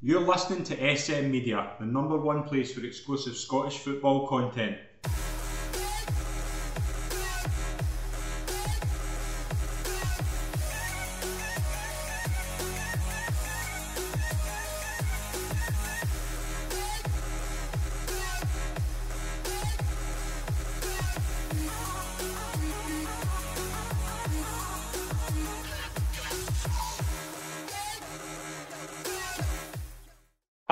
You're listening to SM Media, the number one place for exclusive Scottish football content.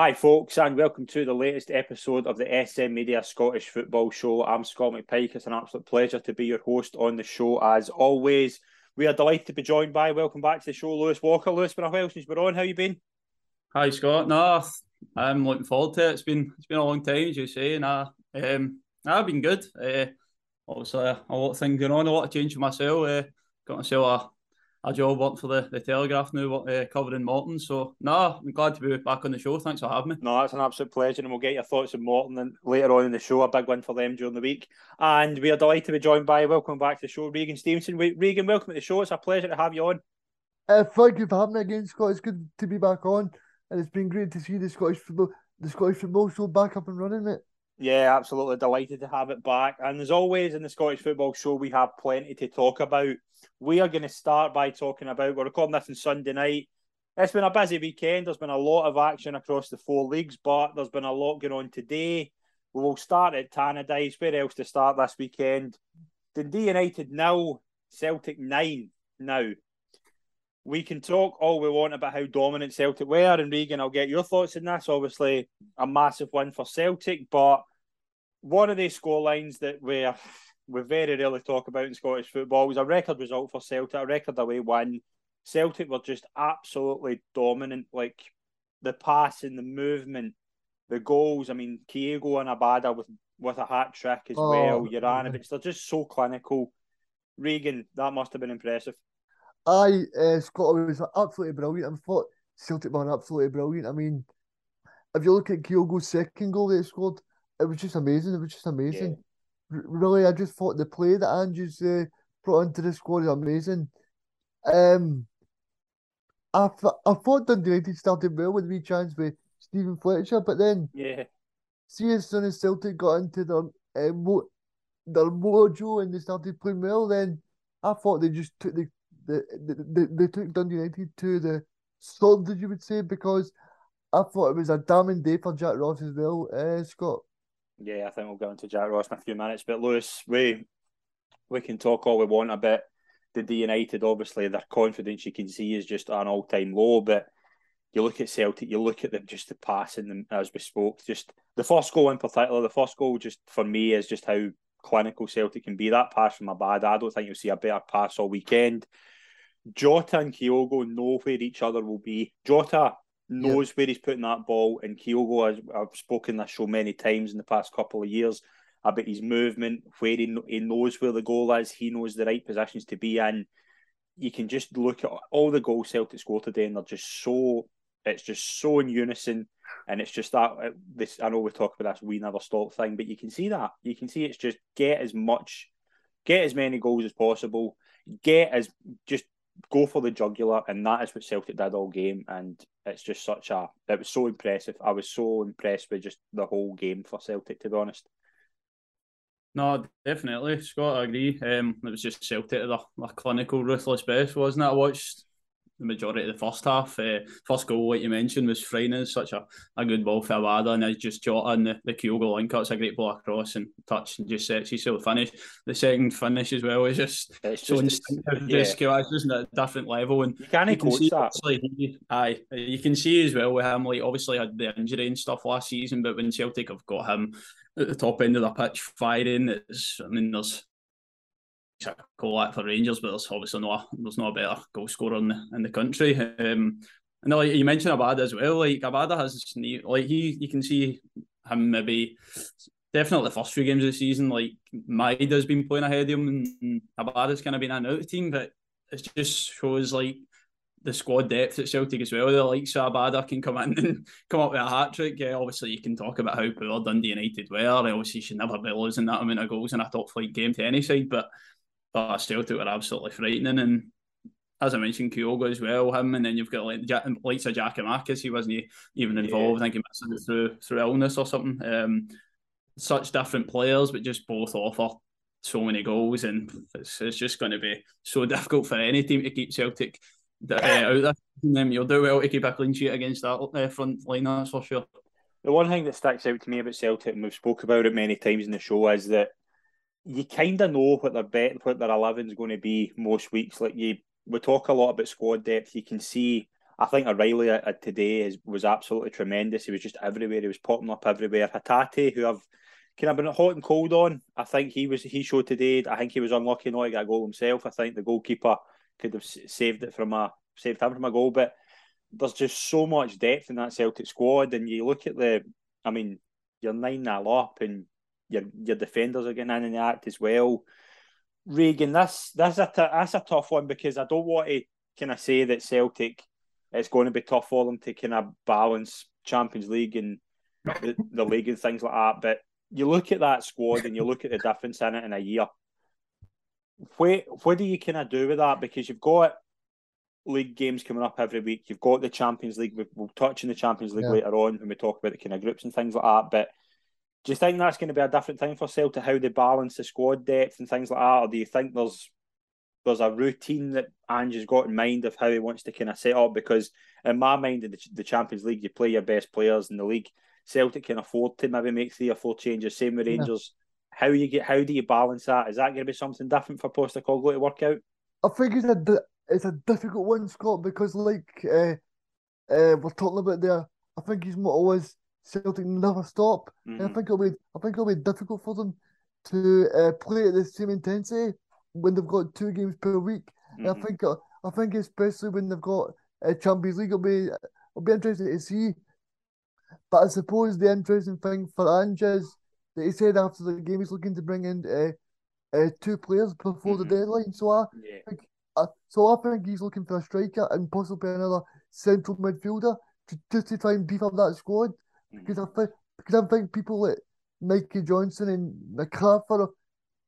Hi, folks, and welcome to the latest episode of the SM Media Scottish Football Show. I'm Scott McPike. It's an absolute pleasure to be your host on the show, as always. We are delighted to be joined by, welcome back to the show, Lewis Walker. Lewis, been a while since we're on. How you been? Hi, Scott. No, I'm looking forward to it. It's been it's been a long time, as you say. Nah, um, I've been good. Uh, obviously, a lot of things going on, a lot of change for myself. Uh, got myself a a job working for the, the Telegraph now, what uh, covering Morton. So, no, I'm glad to be back on the show. Thanks for having me. No, it's an absolute pleasure, and we'll get your thoughts on Morton and later on in the show. A big win for them during the week. And we are delighted to be joined by, welcome back to the show, Regan Stevenson. Regan, welcome to the show. It's a pleasure to have you on. Uh, thank you for having me again, Scott. It's good to be back on, and it's been great to see the Scottish football, the Scottish football show back up and running, mate. Yeah, absolutely delighted to have it back. And as always in the Scottish Football Show, we have plenty to talk about. We are going to start by talking about, we're recording this on Sunday night. It's been a busy weekend. There's been a lot of action across the four leagues, but there's been a lot going on today. We will start at Tannadice. Where else to start this weekend? Dundee United nil, Celtic nine. Now, we can talk all we want about how dominant Celtic were, and Regan, I'll get your thoughts on this. Obviously, a massive win for Celtic, but one of these scorelines that we we very rarely talk about in Scottish football was a record result for Celtic, a record away win. Celtic were just absolutely dominant, like the passing, the movement, the goals. I mean, Kyogo and Abada with with a hat trick as oh, well. Juranovic, they're just so clinical. Regan, that must have been impressive. I uh, Scott was absolutely brilliant. I thought Celtic were absolutely brilliant. I mean, if you look at Kyogo's second goal they scored, it was just amazing. It was just amazing. Yeah. really, I just thought the play that Andrews uh, brought into the squad is amazing. Um, I, th- I thought Dundee United started well with a wee chance with Steven Fletcher, but then yeah, see as soon as Celtic got into their uh, mo- their mojo and they started playing well, then I thought they just took the they, they, they took Dundee United to the as you would say, because I thought it was a damning day for Jack Ross as well, uh, Scott. Yeah, I think we'll go into Jack Ross in a few minutes. But Lewis, we we can talk all we want about the United. Obviously, their confidence you can see is just an all time low. But you look at Celtic, you look at them just the passing them as we spoke. Just the first goal in particular, the first goal just for me is just how clinical Celtic can be. That pass from Abada, I don't think you'll see a better pass all weekend. Jota and Kyogo know where each other will be. Jota knows yep. where he's putting that ball, and Kyogo, has, I've spoken this show many times in the past couple of years about his movement, where he, he knows where the goal is, he knows the right positions to be in. You can just look at all the goals Celtic score today, and they're just so it's just so in unison, and it's just that uh, this. I know we talk about this we never stop thing, but you can see that you can see it's just get as much, get as many goals as possible, get as just go for the jugular, and that is what Celtic did all game. And it's just such a it was so impressive. I was so impressed with just the whole game for Celtic, to be honest. No, definitely, Scott. I agree. Um, it was just Celtic at their, their clinical, ruthless best, wasn't it? I watched the majority of the first half. Uh, first goal, like you mentioned, was frightening. Such a, a good ball for Abada, and it's just Jota and the, the Kyogo link It's a great ball across and touch and just sets himself finish. The second finish as well is just it's so just, instinctive. Yeah. It's just at a different level. And you can't you can see that. Aye, you can see as well with him, like obviously had the injury and stuff last season, but when Celtic have got him at the top end of the pitch firing, it's I mean there's a at for Rangers, but there's obviously no there's no better goal scorer in the in the country. Um, and like you mentioned Abada as well. Like Abada has like he you can see him maybe definitely the first few games of the season. Like Maeda's been playing ahead of him, and Abada's kind of been an out team, but it just shows like the squad depth at Celtic as well. The likes of Abada can come in and come up with a hat trick. Yeah, obviously, you can talk about how poor Dundee United were. Obviously, you should never be losing that amount of goals in a top flight game to any side, but but Celtic were absolutely frightening. And as I mentioned, Kyogo as well, him, and then you've got like Jack, likes of Giakoumakis, he wasn't even involved. Yeah. I think he missed through through illness or something. Um, such different players, but just both offer so many goals, and it's, it's just going to be so difficult for any team to keep Celtic uh, out there. Them, you'll do well to keep a clean sheet against that uh, front line, that's for sure. The one thing that sticks out to me about Celtic, and we've spoke about it many times in the show, is that you kind of know what their bet, what their eleven is going to be most weeks. Like you, we talk a lot about squad depth. You can see. I think O'Riley uh, today is, was absolutely tremendous. He was just everywhere. He was popping up everywhere. Hatate, who I've kind of been hot and cold on. I think he was he showed today. I think he was unlucky not to get a goal himself. I think the goalkeeper could have saved it from a saved him from a goal. But there's just so much depth in that Celtic squad, and you look at the. I mean, you're nine nil up, and your your defenders are getting in the act as well. Regan, this this a t- that's a tough one because I don't want to kind of say that Celtic it's going to be tough for them to kind of balance Champions League and the, the league and things like that. But you look at that squad and you look at the difference in it in a year. What what do you kind of do with that? Because you've got league games coming up every week. You've got the Champions League. We'll touch on the Champions League yeah. later on when we talk about the kind of groups and things like that. But do you think that's going to be a different thing for Celtic? How they balance the squad depth and things like that, or do you think there's there's a routine that Ange has got in mind of how he wants to kind of set up? Because in my mind, in the, the Champions League, you play your best players in the league. Celtic can afford to maybe make three or four changes. Same with Rangers. Yeah. How you get? How do you balance that? Is that going to be something different for Postecoglou to work out? I think it's a it's a difficult one, Scott, because like uh, uh, we're talking about there. I think his motto is Celtic never stop. Mm-hmm. And I mm-hmm. think it'll be I think it'll be difficult for them to uh, play at the same intensity when they've got two games per week. Mm-hmm. I think uh, I think especially when they've got a Champions League, it'll be it'll be interesting to see. But I suppose the interesting thing for Ange is that he said after the game he's looking to bring in uh, uh, two players before mm-hmm. the deadline. So I yeah. think uh, so I think he's looking for a striker and possibly another central midfielder to, just to try and beef up that squad because I think because I think people like Mikey Johnston and McArthur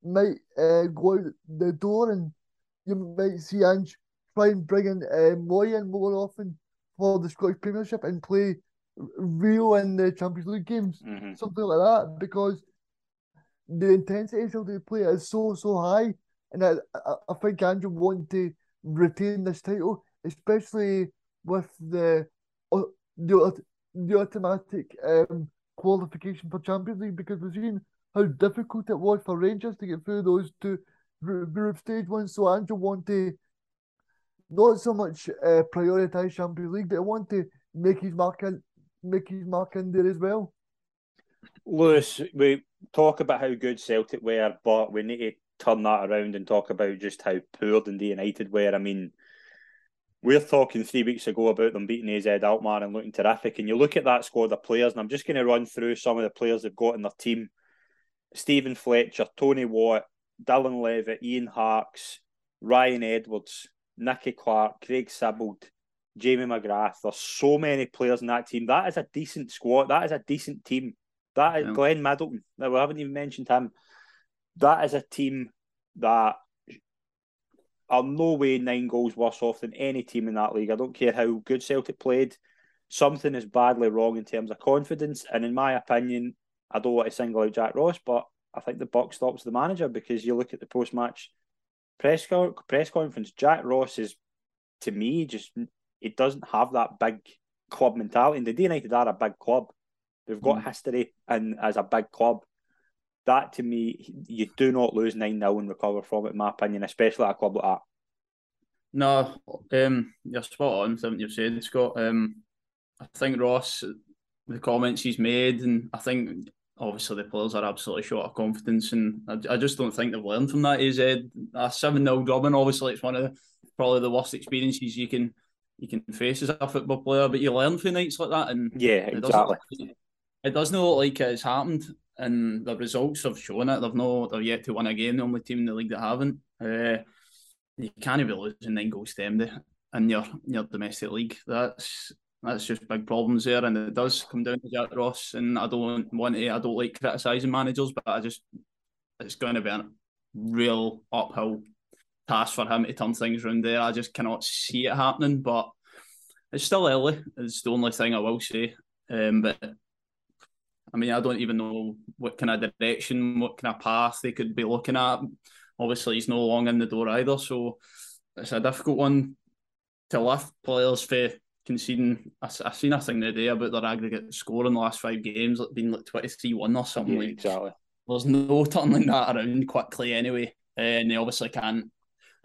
might uh, go out the door and you might see Ange try and bring in uh, Mooy in more often for the Scottish Premiership and play real in the Champions League games, mm-hmm. something like that, because the intensity of the play is so so high, and I I, I think Andrew want to retain this title, especially with the uh, the the automatic um, qualification for Champions League because we've seen how difficult it was for Rangers to get through those two group stage ones. So Andrew want to not so much uh, prioritise Champions League, but want to make his mark in, make his mark in there as well. Lewis, we talk about how good Celtic were, but we need to turn that around and talk about just how poor Dundee United were. I mean, we're talking three weeks ago about them beating AZ Alkmaar and looking terrific. And you look at that squad of players, and I'm just going to run through some of the players they've got in their team Stephen Fletcher, Tony Watt, Dylan Levitt, Ian Harkes, Ryan Edwards, Nicky Clark, Craig Sibbald, Jamie McGrath. There's so many players in that team. That is a decent squad. That is a decent team. That is yeah. Glenn Middleton. Now, we haven't even mentioned him. That is a team that are no way nine goals worse off than any team in that league. I don't care how good Celtic played. Something is badly wrong in terms of confidence. And in my opinion, I don't want to single out Jack Ross, but I think the buck stops the manager because you look at the post match press press conference. Jack Ross is, to me, just it doesn't have that big club mentality. And the D United are a big club. They've got mm. history and as a big club that to me, you do not lose 9 0 and recover from it, in my opinion, especially at a club like that. No, um, you're spot on something you've said, Scott. Um, I think Ross, the comments he's made, and I think obviously the players are absolutely short of confidence, and I, I just don't think they've learned from that. Is a seven 0 drubbing. Obviously, it's one of the, probably the worst experiences you can you can face as a football player, but you learn from nights like that, and yeah, exactly. It doesn't, it doesn't look like it's happened and the results have shown it. They've no, they're yet to win a game. The only team in the league that haven't. Uh, you can't be losing nine goals to them in your your domestic league. That's that's just big problems there, and it does come down to Jack Ross. And I don't want to, I don't like criticising managers, but I just it's going to be a real uphill task for him to turn things around there. I just cannot see it happening, but it's still early. It's the only thing I will say. Um, but I mean, I don't even know what kind of direction, what kind of path they could be looking at. Obviously, he's no long in the door either, so it's a difficult one to lift players for conceding. I, I seen a thing today about their aggregate score in the last five games, like being like 23 1 or something. Yeah, exactly. There's no turning that around quickly anyway. And they obviously can't,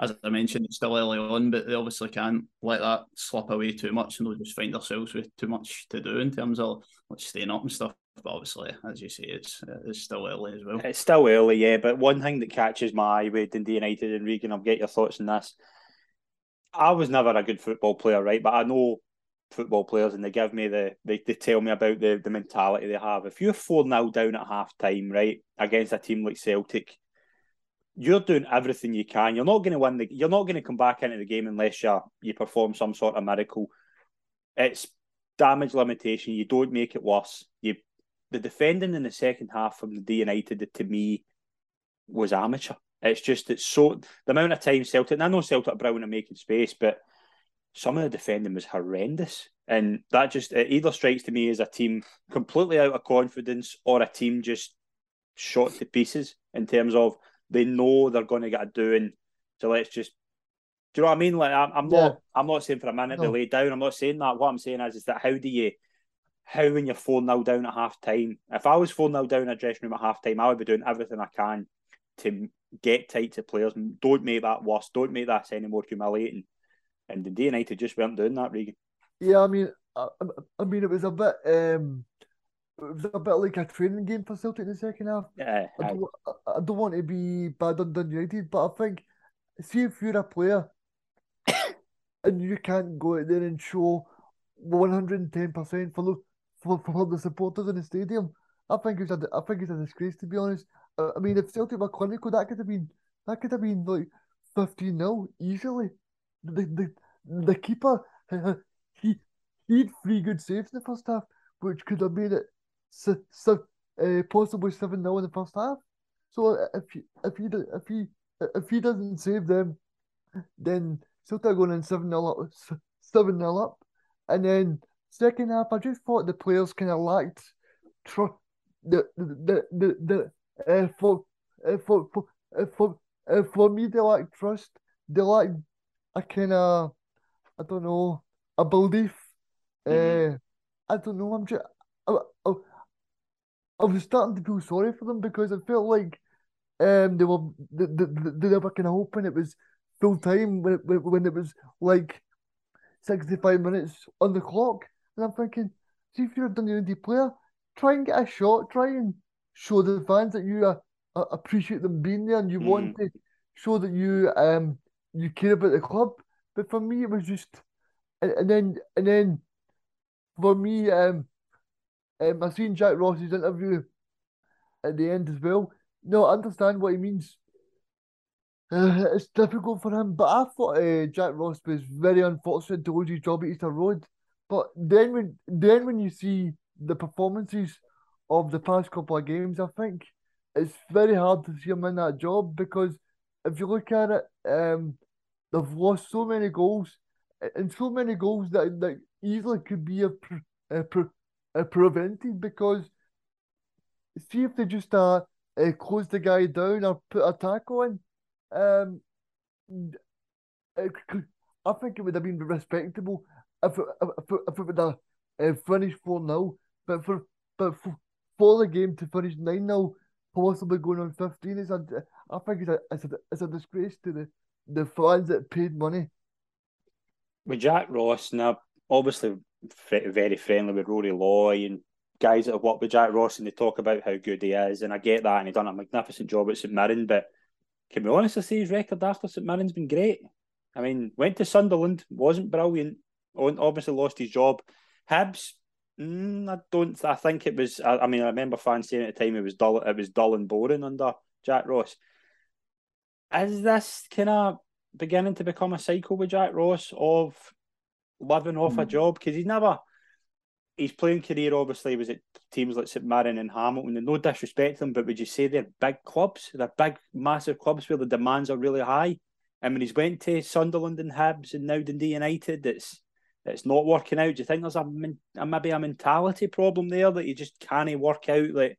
as I mentioned, it's still early on, but they obviously can't let that slip away too much and they'll just find themselves with too much to do in terms of like, staying up and stuff. But obviously, as you say, it's it's still early as well. It's still early, yeah. But one thing that catches my eye with Dundee United and Regan, I'll get your thoughts on this. I was never a good football player, right? But I know football players and they give me the they, they tell me about the, the mentality they have. If you're 4 0 down at half time, right, against a team like Celtic, you're doing everything you can. You're not going to win the you're not going to come back into the game unless you you perform some sort of miracle. It's damage limitation. You don't make it worse. You the defending in the second half from the day United to me was amateur. It's just it's so the amount of time Celtic. And I know Celtic Brown are making space, but some of the defending was horrendous. And that just it either strikes to me as a team completely out of confidence or a team just shot to pieces in terms of they know they're going to get a doing. So let's just do you know what I mean? Like I'm, I'm yeah. not I'm not saying for a minute no. to lay down. I'm not saying that. What I'm saying is is that how do you how when you're 4 0 down at half time, if I was 4 0 down at dressing room at half time, I would be doing everything I can to get tight to players. Don't make that worse. Don't make that any more humiliating. And the D United just weren't doing that, Regan. Yeah, I mean, I, I mean, it was a bit, um, it was a bit like a training game for Celtic in the second half. Yeah, I don't, I, don't want to be bad on Dundee United, but I think, see if you're a player and you can't go out there and show 110% for the, for, for the supporters in the stadium, I think it's a, I think it's a disgrace to be honest. Uh, I mean, if Celtic were clinical, that could have been that could have been like 15 0 easily the the, the keeper he he had three good saves in the first half, which could have made it so, so, uh, possibly seven 0 in the first half. So if he if he if he if he doesn't save them, then Celtic going in seven 0 up, seven 0 up, and then second half I just thought the players kind of lacked tr- the the the the, the uh, for uh, for for uh, for uh, for me they lack trust. They lack a kind of, I don't know, a belief. Mm-hmm. Uh, I don't know. I'm just, I, I, I was starting to feel sorry for them because I felt like um they were they, they, they were kind of hoping it was full time when it, when it was like sixty five minutes on the clock, and I'm thinking, see if you're a Dundee player, try and get a shot, try and show the fans that you uh, uh appreciate them being there and you mm. want to show that you um you care about the club. But for me, it was just, and, and then and then for me, um, um, I seen Jack Ross's interview at the end as well. No, I understand what he means. Uh, it's difficult for him, but I thought uh, Jack Ross was very unfortunate to lose his job at Easter Road. But then when then when you see the performances of the past couple of games, I think it's very hard to see him in that job because if you look at it, um, they've lost so many goals and so many goals that that easily could be a, a, a prevented because see if they just uh, uh, close the guy down or put a tackle in, um, I think it would have been respectable if it, if if it would have uh, finished four 0 but for but for, for the game to finish nine 0 possibly going on fifteen is a I think it's a it's a, it's a disgrace to the the fans that paid money. With Jack Ross, now obviously very friendly with Rory Loy and guys that have worked with Jack Ross and they talk about how good he is, and I get that, and he's done a magnificent job at St Mirren. But can we honestly say his record after St Mirren's been great? I mean, went to Sunderland, wasn't brilliant, obviously lost his job. Hibs, mm, I don't. I think it was. I, I, mean, I remember fans saying at the time it was dull. It was dull and boring under Jack Ross is this kind of beginning to become a cycle with Jack Ross of living off mm. a job? Because he's never, his playing career obviously was at teams like St Mirren and Hamilton, and no disrespect to them, but would you say they're big clubs? They're big, massive clubs where the demands are really high. and when he's went to Sunderland and Hibs and now Dundee United, it's it's not working out. Do you think there's a, a maybe a mentality problem there that you just can't work out? Like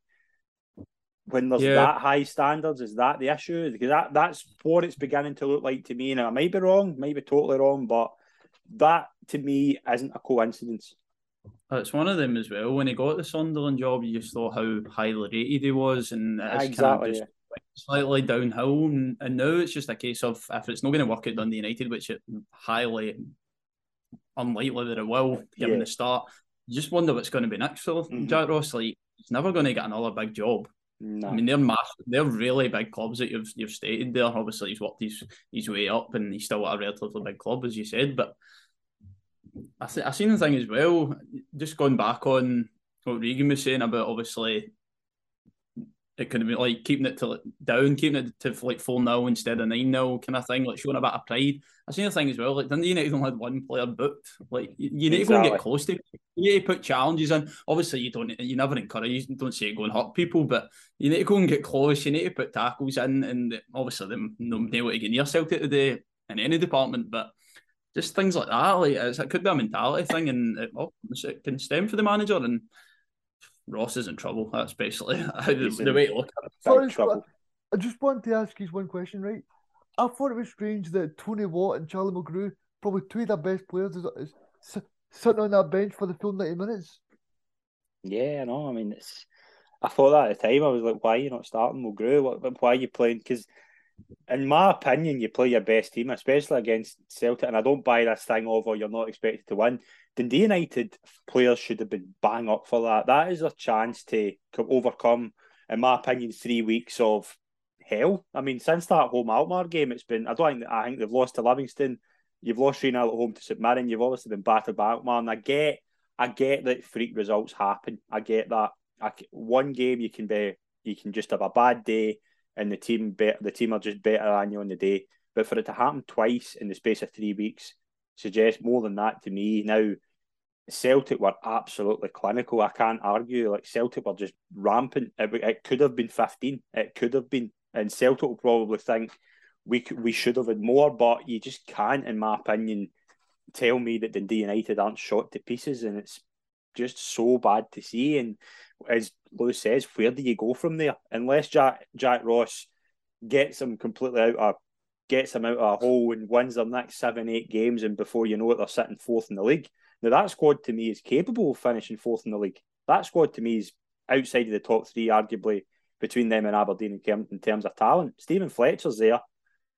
when there's yeah. that high standards, is that the issue? Because that that's what it's beginning to look like to me. And I might be wrong, might be totally wrong, but that to me isn't a coincidence. It's one of them as well. When he got the Sunderland job, you just thought how highly rated he was, and it's exactly. Kind of slightly downhill, and, and now it's just a case of if it's not going to work at Dundee United, which it highly unlikely that it will, given yeah. the start. You just wonder what's going to be next for mm-hmm. Jack Ross. Like he's never going to get another big job. No. I mean, they're massive, they're really big clubs that you've you've stated there. Obviously, he's worked his his way up, and he's still at a relatively big club, as you said. But I th- I seen the thing as well. Just going back on what Regan was saying about obviously it could be like keeping it to down, keeping it to like four 0 instead of nine 0 kind of thing, like showing a bit of pride. I seen the thing as well. Like Dundee United only had one player booked. Like you, you need exactly. to go and get close to. You need to put challenges in. Obviously, you don't. You never encourage. You don't say go and hurt people, but you need to go and get close. You need to put tackles in, and obviously, them nobody able to get near Celtic today in any department, but. Just things like that, like it could be a mentality thing, and it, oh, it can stem for the manager. And Ross is in trouble. That's basically the, the way to look at it. Sorry, I just wanted to ask you one question, right? I thought it was strange that Tony Watt and Charlie Mulgrew, probably two of their best players, is, is sitting on that bench for the full 90 minutes. Yeah, no, I mean, it's. I thought that at the time. I was like, why are you not starting Mulgrew? Why are you playing? Because, in my opinion, you play your best team, especially against Celtic. And I don't buy this thing of, oh, you're not expected to win. Dundee United players should have been bang up for that. That is a chance to overcome, in my opinion, three weeks of hell. I mean, since that home Alkmaar game, it's been. I don't think. I think they've lost to Livingston. You've lost three 0 at home to St Mirren. You've obviously been battered by Alkmaar. And I get, I get that freak results happen. I get that. I, one game you can be, you can just have a bad day, and the team bet the team are just better than you on the day. But for it to happen twice in the space of three weeks suggests more than that to me. Now, Celtic were absolutely clinical. I can't argue. Like Celtic were just rampant. It, it could have been fifteen. It could have been, and Celtic will probably think we we should have had more. But you just can't, in my opinion, tell me that Dundee United aren't shot to pieces, and it's just so bad to see. And as Lewis says, where do you go from there? Unless Jack Jack Ross gets them completely out of gets them out of a hole and wins their next seven, eight games, and before you know it, they're sitting fourth in the league. Now that squad to me is capable of finishing fourth in the league. That squad to me is outside of the top three, arguably between them and Aberdeen in, terms of talent. Stephen Fletcher's there,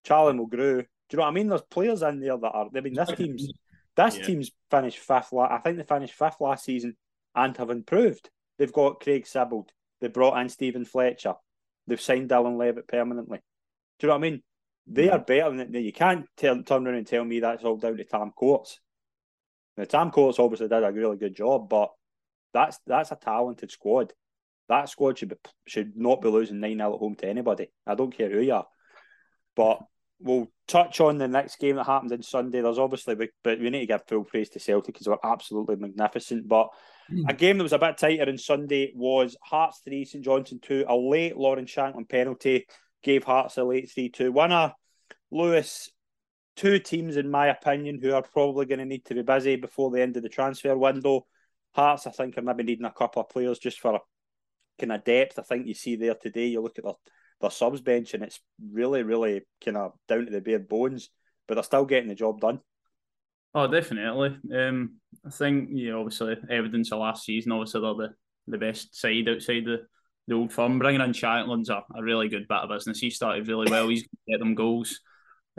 Charlie Mulgrew. Do you know what I mean? There's players in there that are. I mean, this team's this yeah. team's finished fifth. I think they finished fifth last season and have improved. They've got Craig Sibbald. They brought in Stephen Fletcher. They've signed Dylan Levitt permanently. Do you know what I mean? They are better than you can't tell, turn around and tell me that's all down to Tam Courts. Now Tam Courts obviously did a really good job, but that's that's a talented squad. That squad should be should not be losing nine 0 at home to anybody. I don't care who you are. But we'll touch on the next game that happened on Sunday. There's obviously, but we need to give full praise to Celtic because they were absolutely magnificent. But mm. a game that was a bit tighter on Sunday was Hearts three, St Johnstone two. A late Lawrence Shankland penalty gave Hearts a late 3 2 winner. Lewis, two teams, in my opinion, who are probably going to need to be busy before the end of the transfer window. Hearts, I think, are maybe needing a couple of players just for a kind of depth. I think you see there today, you look at their, their subs bench and it's really, really kind of down to the bare bones, but they're still getting the job done. Oh, definitely. Um, I think, you know, obviously, evidence of last season, obviously, they're the, the best side outside the the old firm. Bringing in Shankland's a, a really good bit of business. He started really well. He's get them goals.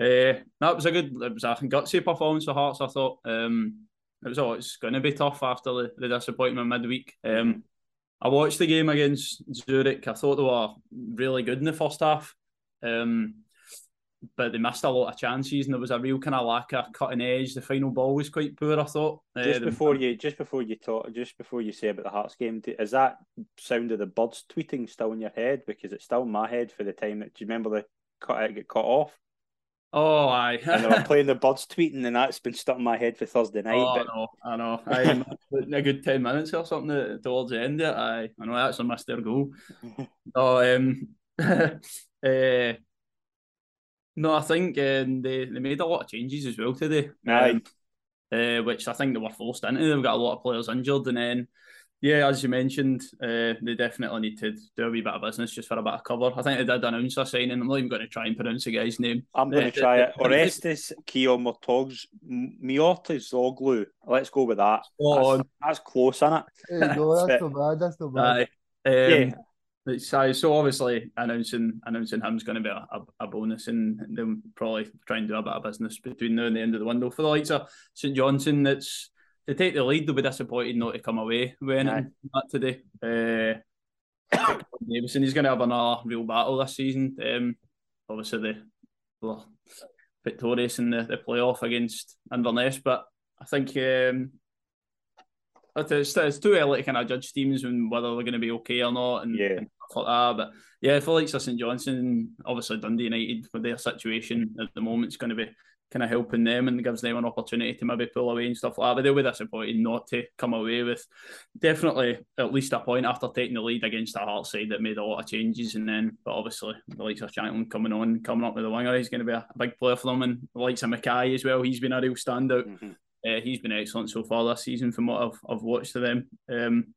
Uh, that was a good, it was a gutsy performance for Hearts. I thought um, it was always going to be tough after the, the disappointment midweek. Um, I watched the game against Zurich. I thought they were really good in the first half. Um, but they missed a lot of chances, and there was a real kind of lack of cutting edge. The final ball was quite poor, I thought. Just uh, before you, just before you talk, just before you say about the Hearts game, is that sound of the birds tweeting still in your head? Because it's still in my head for the time that. Do you remember the cut it get cut off? Oh, I. and were playing the birds tweeting, and that's been stuck in my head for Thursday night. Oh, but... I know, I know. a good ten minutes or something towards the end. Of it. I, I know that's actually missed their goal. oh, um, uh, No, I think um, they, they made a lot of changes as well today. Um, uh, which I think they were forced into. They've got a lot of players injured, and then yeah, as you mentioned, uh, they definitely need to do a wee bit of business just for a bit of cover. I think they did announce a signing. I'm not even going to try and pronounce the guy's name. I'm going to try it. Orestes Kiyomotoglu. Miotizoglu. Let's go with that. Oh, that's, that's close, isn't it? Hey, no, that's not bad. That's not bad. Uh, um, yeah. So, so obviously announcing announcing him's going to be a, a, a, bonus, and they'll probably try and do a bit of business between now and the end of the window for the likes of St Johnstone. That's to take the lead, they'll be disappointed not to come away with anything that today. Uh, Davidson, he's going to have another real battle this season. Um, obviously, the well, victorious in the, the playoff against Inverness, but I think um, it's, it's too early to kind of judge teams and whether they're going to be okay or not and, yeah. and stuff like that. But yeah, for like St Johnstone, obviously Dundee United for their situation at the moment is going to be kind of helping them and gives them an opportunity to maybe pull away and stuff like that. But they'll be disappointed not to come away with definitely at least a point after taking the lead against a Hearts side that made a lot of changes. And then, but obviously, the likes of Shankland coming on, coming up with the winger, he's going to be a, big player for them. And the likes of Mackay as well, he's been a real standout. Mm-hmm. Uh, he's been excellent so far this season from what I've, I've watched of them. Um,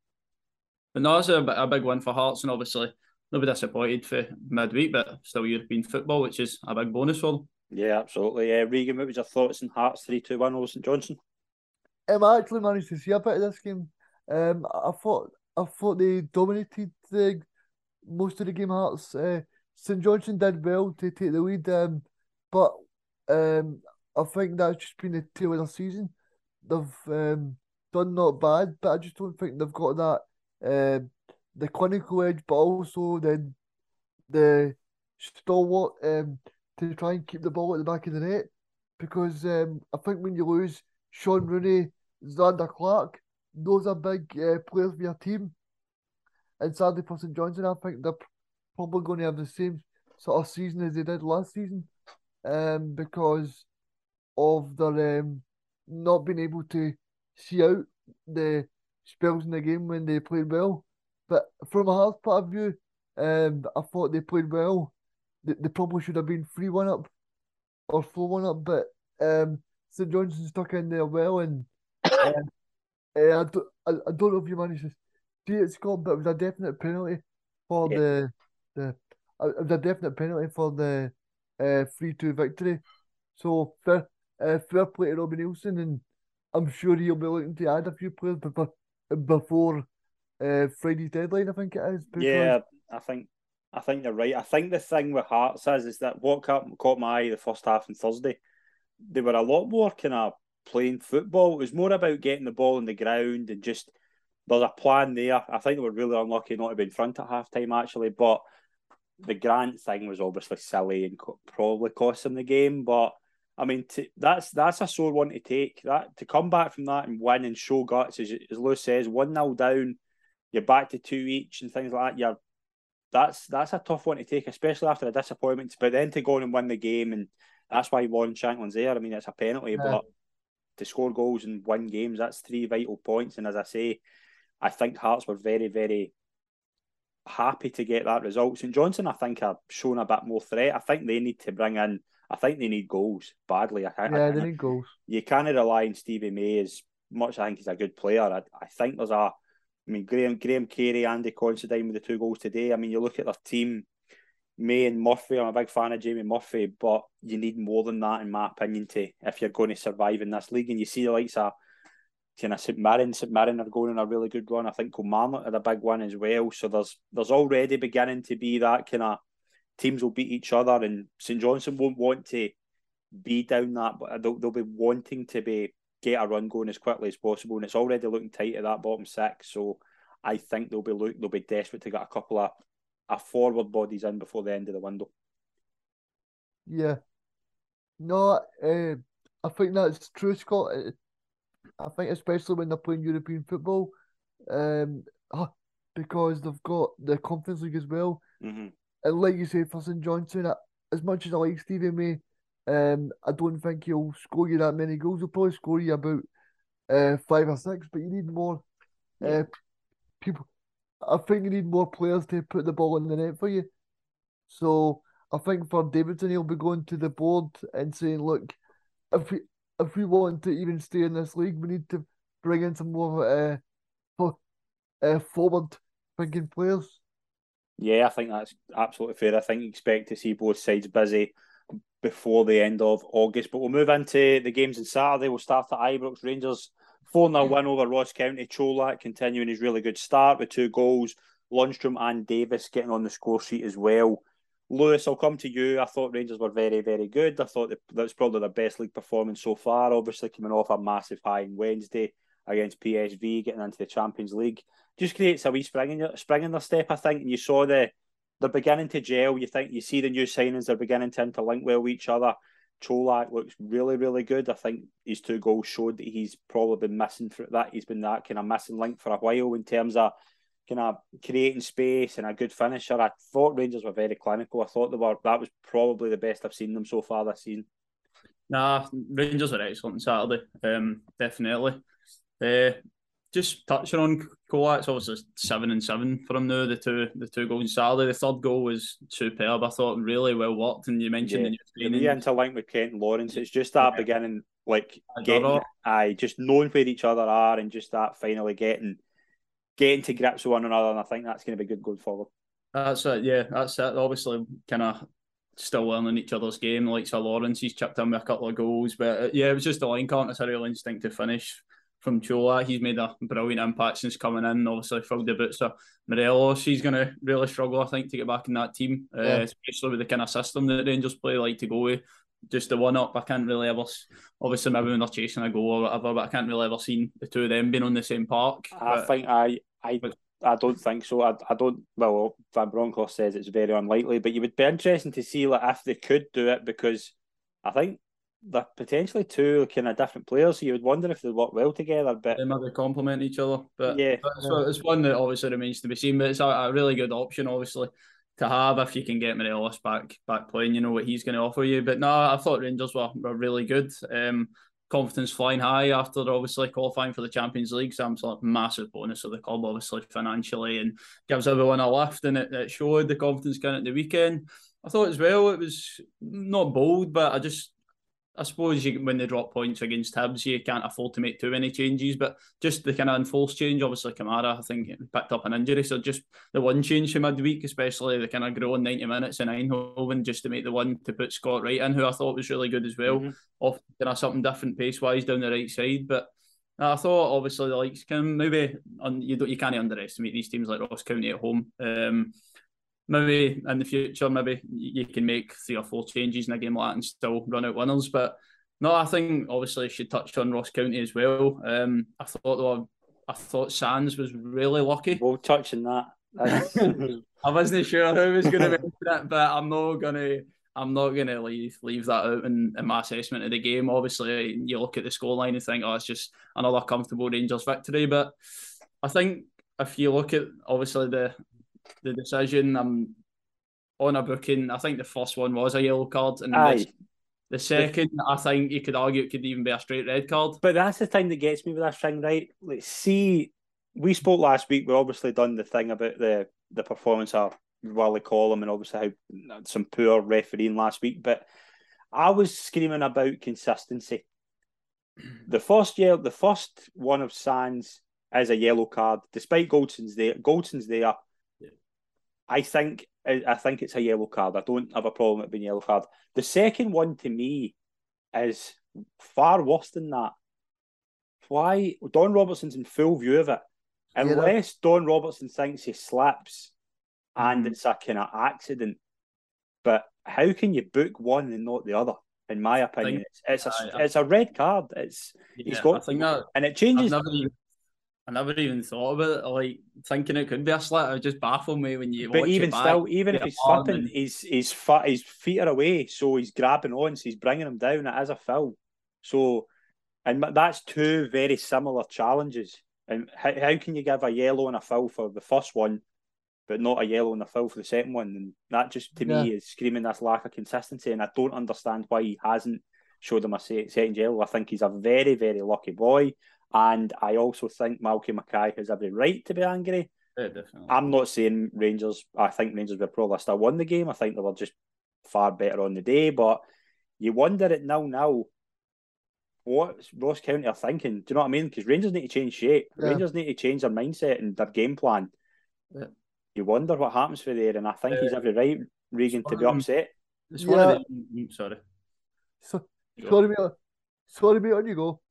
but no, it's a, a big win for Hearts, and obviously, they'll be disappointed for midweek, but still European football, which is a big bonus for them. Yeah, absolutely. Uh, Regan, what was your thoughts on Hearts 3 2 1 over St Johnstone? Um, I actually managed to see a bit of this game. Um, I thought I thought they dominated the most of the game. Hearts uh, St Johnstone did well to take the lead, um, but um, I think that's just been the tail of the season. They've um, done not bad, but I just don't think they've got that uh, the clinical edge, but also the the stalwart um, to try and keep the ball at the back of the net because um, I think when you lose Shaun Rooney, Zander Clark, those are big uh, players for your team. And sadly for St Johnstone, I think they're probably going to have the same sort of season as they did last season um, because of their um, not being able to see out the spells in the game when they played well. But from a Hearts point of view, um, I thought they played well they, they probably should have been 3 1 up or 4 1 up, but um, St Johnstone stuck in there well. And uh, I, don't, I, I, don't know if you managed to see it, Scott, but it was a definite penalty for yeah. the. the uh, it was a definite penalty for the uh, 3 2 victory. So fair, uh, fair play to Robbie Neilson, and I'm sure he'll be looking to add a few players before, before uh, Friday's deadline, I think it is. Yeah, I think I think you're right. I think the thing with Hearts is, is that what caught, my eye the first half on Thursday, they were a lot more kind of playing football. It was more about getting the ball on the ground and just there's a plan there. I think they were really unlucky not to be in front at half time actually, but the Grant thing was obviously silly and probably cost them the game. But I mean, to, that's that's a sore one to take. That to come back from that and win and show guts, as, as Lewis says, one 0 down, you're back to two each and things like that. You're that's that's a tough one to take, especially after a disappointment. But then to go on and win the game, and that's why Lawrence Shankland's there. I mean, it's a penalty, yeah. but to score goals and win games, that's three vital points. And as I say, I think Hearts were very, very happy to get that result. St Johnstone, I think, have shown a bit more threat. I think they need to bring in. I think they need goals badly. I yeah, I they need goals. You can't rely on Stevie May as much. I think he's a good player. I, I think there's a I mean, Graham Graham Carey, Andy Considine with the two goals today. I mean, you look at their team, May and Murphy. I'm a big fan of Jamie Murphy, but you need more than that, in my opinion, to if you're going to survive in this league. And you see the likes of kind of St Mirren, St Mirren are going on a really good run. I think Kilmarnock had a big one as well. So there's there's already beginning to be that kind of teams will beat each other, and St Johnstone won't want to be down that, but they'll, they'll be wanting to be get a run going as quickly as possible, and it's already looking tight at that bottom six. So I think they'll be look they'll be desperate to get a couple of a forward bodies in before the end of the window. Yeah, no, uh, I think that's true, Scott. I think especially when they're playing European football, um, because they've got the Conference League as well. Mm-hmm. And like you say, for St Johnstone, as much as I like Stevie May, um, I don't think he'll score you that many goals. He'll probably score you about uh, five or six, but you need more uh, people. I think you need more players to put the ball in the net for you. So I think for Davidson, he'll be going to the board and saying, "Look, if we if we want to even stay in this league, we need to bring in some more uh, uh forward thinking players." Yeah, I think that's absolutely fair. I think you expect to see both sides busy before the end of August. But we'll move into the games on Saturday. We'll start at Ibrox Rangers 4 0 win over Ross County. Colak continuing his really good start with two goals. Lundstram and Davis getting on the score sheet as well. Lewis, I'll come to you. I thought Rangers were very, very good. I thought that that's probably their best league performance so far. Obviously, coming off a massive high on Wednesday against PSV, getting into the Champions League, just creates a wee spring in, spring in their step, I think. And you saw the they're beginning to gel. You think you see the new signings; they're beginning to interlink well with each other. Colak looks really, really good. I think his two goals showed that he's probably been missing for that. He's been that kind of missing link for a while in terms of kind of creating space and a good finisher. I thought Rangers were very clinical. I thought they were that was probably the best I've seen them so far this season. Nah, Rangers are excellent on Saturday. Um, definitely. Uh, just touching on Colak's obviously seven and seven for him now. The two the two goals on Saturday. The third goal was superb. I thought really well worked. And you mentioned yeah. the new. The interlink with Kent and Lawrence. It's just that yeah. beginning like getting I just knowing where each other are and just that finally getting getting to grips with one another, and I think that's going to be good going forward. That's it. Yeah, that's it. Obviously, kind of still learning each other's game. Like Sir Lawrence, he's chipped in with a couple of goals, but uh, yeah, it was just a line count. It's a real instinct to finish from Chola. He's made a brilliant impact since coming in. Obviously, filled the boots of Morelos. He's going to really struggle, I think, to get back in that team, uh, especially with the kind of system that Rangers play, like to go with just the one up. I can't really ever, obviously, maybe when they're chasing a goal or whatever, but I can't really ever seen the two of them being on the same park. I but, think I, I, I don't think so. I, I don't. Well, Van Bronckhorst says it's very unlikely, but you would be interesting to see like if they could do it because I think they're potentially two kind of different players. So you would wonder if they work well together. But they maybe complement each other. But yeah, it's, it's one that obviously remains to be seen. But it's a, a really good option, obviously to have if you can get Morelos back back playing. You know what he's going to offer you. But no, I thought Rangers were, were really good. Um, confidence flying high after obviously qualifying for the Champions League. So I'm sort of massive bonus of the club, obviously financially, and gives everyone a lift. And it, it showed the confidence going at the weekend. I thought as well it was not bold, but I just I suppose you, when they drop points against Hibs, you can't afford to make too many changes. But just the kind of enforced change, obviously Kamara, I think picked up an injury, so just the one change from midweek, especially the kind of growing ninety minutes in Eindhoven, just to make the one to put Scott Wright in, who I thought was really good as well, mm-hmm. off kind of something different pace wise down the right side. But I thought obviously the likes can maybe you don't you can't underestimate these teams like Ross County at home. Um, maybe in the future, maybe you can make three or four changes in a game like that and still run out winners. But no, I think obviously should touch on Ross County as well. Um, I thought were, I thought Sands was really lucky. We'll touch on that. I wasn't sure who was going to mention it, but I'm not going to. I'm not going to leave leave that out in, in my assessment of the game. Obviously, you look at the scoreline and think, oh, it's just another comfortable Rangers victory. But I think if you look at obviously the the decision. I'm on a booking. I think the first one was a yellow card, and the, the second, I think you could argue it could even be a straight red card. But that's the thing that gets me with this thing, right? Let's see. We spoke last week. We obviously done the thing about the the performance of Willie Collum and obviously how some poor refereeing last week. But I was screaming about consistency. The first year, the first one of Sands is a yellow card, despite Goldson's there. Goldson's there. I think I think it's a yellow card. I don't have a problem with being yellow card. The second one to me is far worse than that. Why Don Robertson's in full view of it. Unless yeah, Don Robertson thinks he slaps and mm-hmm. it's a kind of accident. But how can you book one and not the other? In my opinion, it's, it's a I, it's a red card. It's yeah, he's got, I think that, and it changes. I've never even I never even thought about it, like thinking it could be a slit. It just baffled me when you. But even still, even if he's slipping, and... his his fat his feet are away, so he's grabbing on, so he's bringing him down. It is a foul. So, and that's two very similar challenges. And how, how can you give a yellow and a foul for the first one, but not a yellow and a foul for the second one? And that just to yeah. me is screaming this lack of consistency. And I don't understand why he hasn't showed him a second yellow. I think he's a very very lucky boy. And I also think Malky Mackay has every right to be angry. Yeah, definitely. I'm not saying Rangers. I think Rangers would probably still won the game. I think they were just far better on the day. But you wonder at now now what Ross County are thinking. Do you know what I mean? Because Rangers need to change shape. Yeah. Rangers need to change their mindset and their game plan. Yeah. You wonder what happens for there, and I think he's every right, Regan, to be upset. It's one yeah. of the, mm, sorry. So, sorry, mate. Sorry, mate. On you go.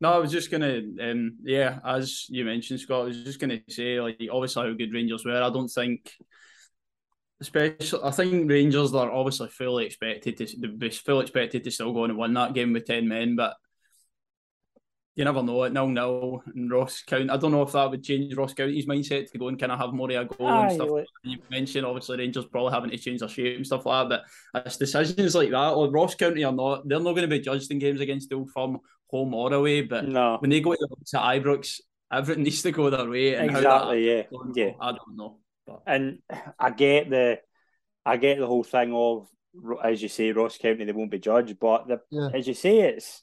No, I was just gonna, um, yeah, as you mentioned, Scott, I was just gonna say, like, obviously how good Rangers were. I don't think, especially, I think Rangers are obviously fully expected to, they fully expected to still go and win that game with ten men, but you never know it. Nil nil and Ross County. I don't know if that would change Ross County's mindset to go and kind of have more of a goal Aye, and stuff. Like you mentioned obviously Rangers probably having to change their shape and stuff like that. But it's decisions like that. Or Ross County are not. They're not going to be judged in games against the Old Firm home or away. But no. when they go to, to Ibrox, everything needs to go their way. And exactly. yeah. yeah. I don't know. But. And I get the, I get the whole thing of as you say, Ross County they won't be judged, but the, yeah. as you say, it's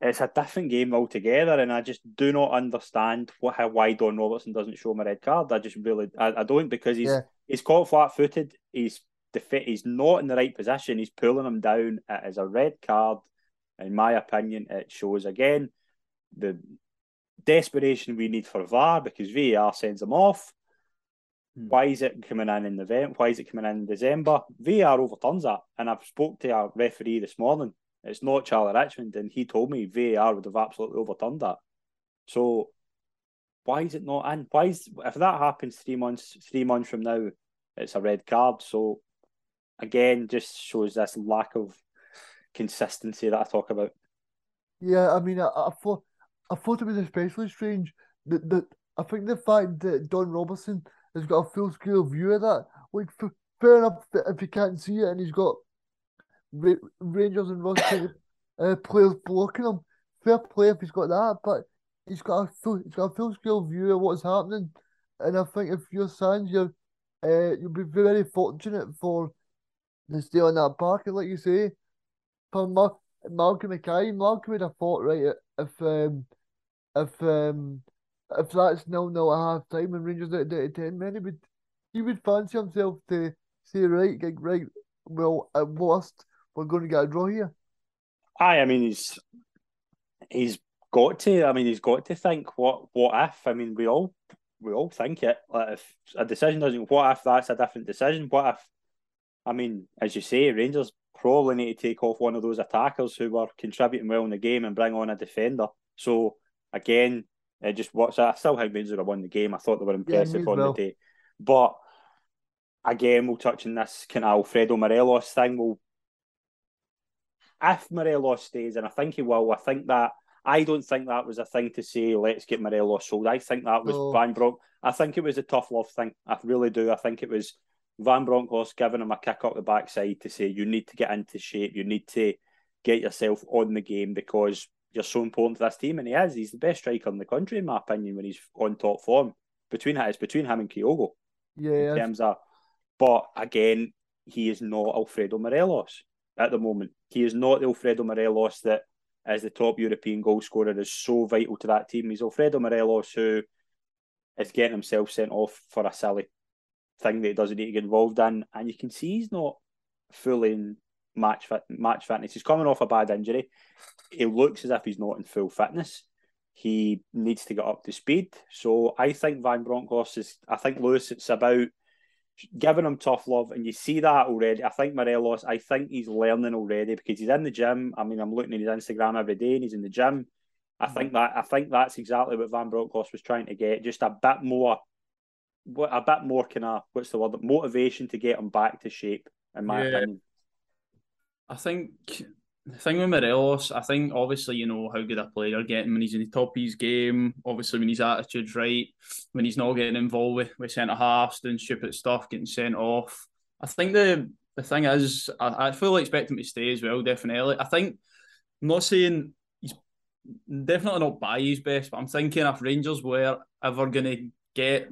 it's a different game altogether, and I just do not understand what how why Don Robertson doesn't show him a red card. I just really I, I don't because he's yeah. he's caught flat footed. He's the fit. He's not in the right position. He's pulling him down. It is a red card, in my opinion. It shows again the desperation we need for VAR because VAR sends them off. Hmm. Why is it coming in in November? Why is it coming in in December? VAR overturns that, and I've spoke to a referee this morning it's not Charlie Richmond, and he told me VAR would have absolutely overturned that. So why is it not in? Why is if that happens three months three months from now, it's a red card. So again, just shows this lack of consistency that I talk about. Yeah, I mean, I, I thought I thought it was especially strange that that I think the fact that Don Robertson has got a full scale view of that, like fair enough if he can't see it and he's got Rangers and Ross uh, players blocking him. Fair play if he's got that, but he's got a full he's got a full scale view of what's happening. And I think if you're Sands, you're uh, you'll be very fortunate for to stay on that park. Like you say, for Mar- Malcolm Mackay, Malcolm would have fought right if um if um if that's nil nil at half time and Rangers at, at ten men, he would he would fancy himself to say right, get right. Well, at worst, we're going to get a draw here. Aye, I mean he's he's got to. I mean he's got to think what what if. I mean we all we all think it. Like if a decision doesn't, what if that's a different decision? What if? I mean, as you say, Rangers probably need to take off one of those attackers who were contributing well in the game and bring on a defender. So again, it just what's I still think Rangers have won the game. I thought they were impressive yeah, on well. the day, but again, we'll touch on this kind of Alfredo Morelos thing. We'll if Morelos stays, and I think he will, I think that I don't think that was a thing to say. Let's get Morelos sold. I think that was no. Van Bronk. I think it was a tough love thing. I really do. I think it was Van Bronckhorst giving him a kick up the backside to say you need to get into shape. You need to get yourself on the game because you're so important to this team. And he is. He's the best striker in the country, in my opinion, when he's on top form. Between it's between him and Kyogo. Yeah. In terms of, but again, he is not Alfredo Morelos at the moment. He is not the Alfredo Morelos that, as the top European goal scorer, is so vital to that team. He's Alfredo Morelos who is getting himself sent off for a silly thing that he doesn't need to get involved in, and you can see he's not fully in match fit, match fitness. He's coming off a bad injury. He looks as if he's not in full fitness. He needs to get up to speed. So I think Van Bronckhorst is. I think Lewis. It's about giving him tough love, and you see that already. I think Morelos, I think he's learning already because he's in the gym. I mean, I'm looking at his Instagram every day, and he's in the gym. I mm-hmm. think that I think that's exactly what Van Bronckhorst was trying to get, just a bit more, a bit more kind of what's the word, motivation to get him back to shape. In my yeah. opinion, I think the thing with Morelos, I think obviously you know how good a player getting when he's in the top of his game. Obviously, when his attitude's right, when he's not getting involved with, with centre halves, doing stupid stuff, getting sent off. I think the the thing is, I, I fully expect him to stay as well. Definitely, I think. I'm not saying he's definitely not by his best, but I'm thinking if Rangers were ever going to get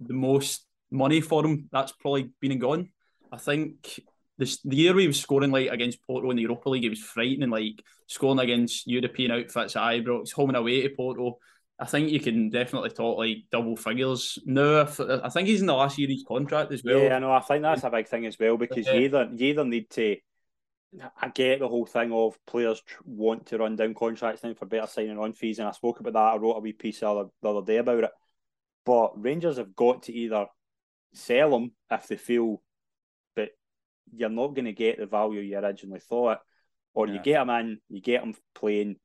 the most money for him, that's probably been and gone. I think the, the year he was scoring like against Porto in the Europa League, it was frightening. Like scoring against European outfits at Ibrox, home and away to Porto. I think you can definitely talk like double figures. No, I think he's in the last year of his contract as well. Yeah, I know. I think that's a big thing as well because yeah. you either you either need to. I get the whole thing of players want to run down contracts now for better signing on fees, and I spoke about that. I wrote a wee piece the other, the other day about it. But Rangers have got to either sell him if they feel that you're not going to get the value you originally thought, or yeah. you get him in, you get him playing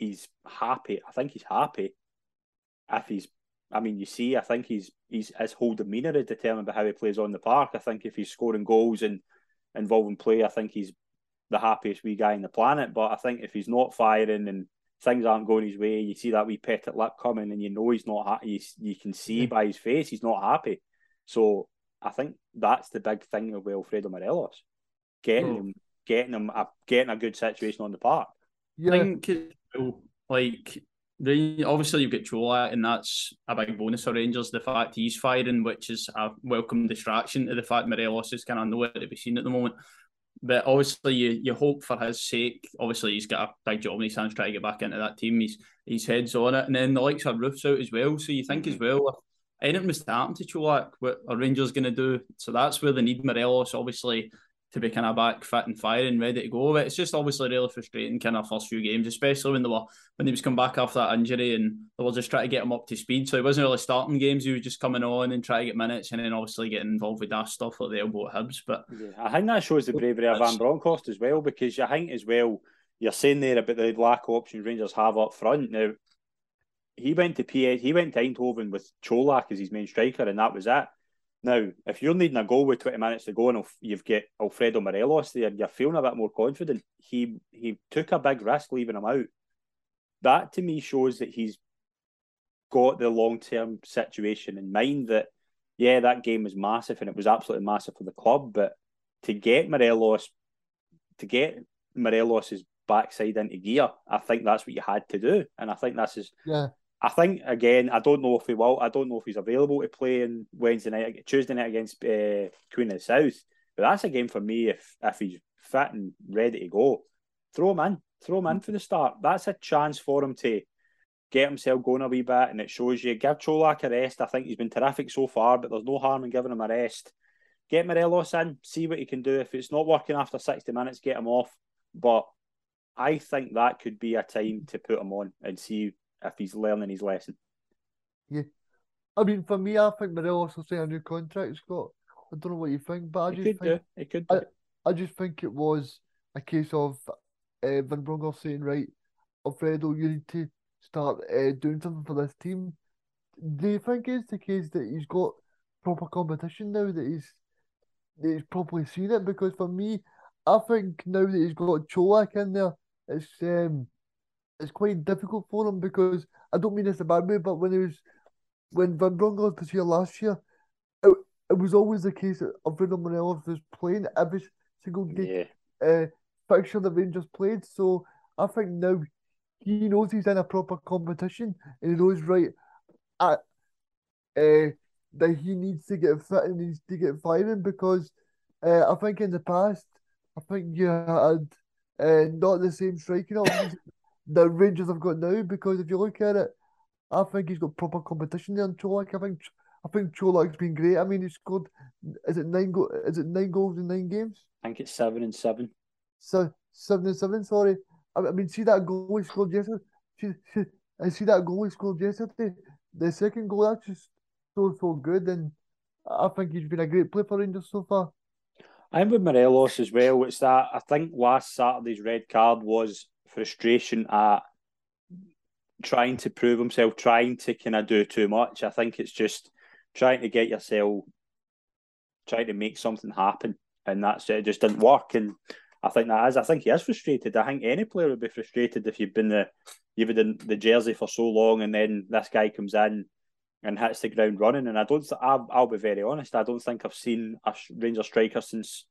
he's happy. I think he's happy. If he's, I mean, you see, I think he's he's his whole demeanour is determined by how he plays on the park. I think if he's scoring goals and involving play, I think he's the happiest wee guy in the planet. But I think if he's not firing and things aren't going his way, you see that wee petted lip coming, and you know he's not happy. You, you can see by his face he's not happy. So I think that's the big thing with Alfredo Morelos, getting oh. him, getting him, a, getting a good situation on the park. Yeah. I think like obviously you've got Čolak, and that's a big bonus for Rangers. The fact he's firing, which is a welcome distraction to the fact Morelos is kind of nowhere to be seen at the moment. But obviously, you, you hope for his sake. Obviously, he's got a big job his hands trying to get back into that team. He's his head's on it, and then the likes of Roofs out as well. So you think mm-hmm. as well, if anything was to happen to Čolak, what are Rangers going to do? So that's where they need Morelos. Obviously, to be kind of back fit and firing, ready to go. But it's just obviously really frustrating kind of first few games, especially when they were when he was come back after that injury and they were just trying to get him up to speed. So he wasn't really starting games; he was just coming on and trying to get minutes, and then obviously getting involved with that stuff like the elbow at Hibs. But yeah, I think that shows the bravery of Van Bronckhorst as well, because I think as well you're saying there about the lack of options Rangers have up front now. He went to PA, he went to Eindhoven with Čolak as his main striker, and that was it. Now, if you're needing a goal with 20 minutes to go and you've got Alfredo Morelos there, you're feeling a bit more confident. He he took a big risk leaving him out. That to me shows that he's got the long term situation in mind. That yeah, that game was massive and it was absolutely massive for the club. But to get Morelos, to get Morelos's backside into gear, I think that's what you had to do, and I think that's his yeah. I think again, I don't know if he will. I don't know if he's available to play in Wednesday night, Tuesday night against uh, Queen of the South. But that's a game for me if if he's fit and ready to go. Throw him in, throw him in for the start. That's a chance for him to get himself going a wee bit, and it shows you. Give Čolak a rest. I think he's been terrific so far, but there's no harm in giving him a rest. Get Morelos in, see what he can do. If it's not working after sixty minutes, get him off. But I think that could be a time to put him on and see if he's learning his lesson. Yeah. I mean, for me, I think Morelos will sign a new contract, Scott. I don't know what you think, but I just could think, do. It could. I, I just think it was a case of uh, Van Bronckhorst saying, right, Alfredo, you need to start uh, doing something for this team. Do you think it's the case that he's got proper competition now that he's that he's properly seen it? Because for me, I think now that he's got Čolak in there, it's um it's quite difficult for him because I don't mean it's a bad way, but when he was when Van Bronckhorst was here last year, it, it was always the case that Alfredo Morelos was playing every single game yeah. uh, fixture the Rangers played. So I think now he knows he's in a proper competition and he knows right at, uh, that he needs to get fit and needs to get firing because uh, I think in the past I think you had uh, not the same striking options the Rangers have got now because if you look at it, I think he's got proper competition there on Čolak. I think I think Čolak's been great. I mean, he scored is it nine go is it nine goals in nine games? I think it's seven and seven. So seven and seven. Sorry, I, I mean, see that goal he scored yesterday. See, see, I see that goal he scored yesterday. The second goal that's just so so good, and I think he's been a great player for Rangers so far. I'm with Morelos as well. It's that I think last Saturday's red card was frustration at trying to prove himself, trying to kind of do too much. I think it's just trying to get yourself, trying to make something happen, and that's it. just didn't work. And I think that is. I think he is frustrated. I think any player would be frustrated if you've been the you've been the jersey for so long, and then this guy comes in and hits the ground running. And I don't. I'll, I'll be very honest. I don't think I've seen a Ranger striker since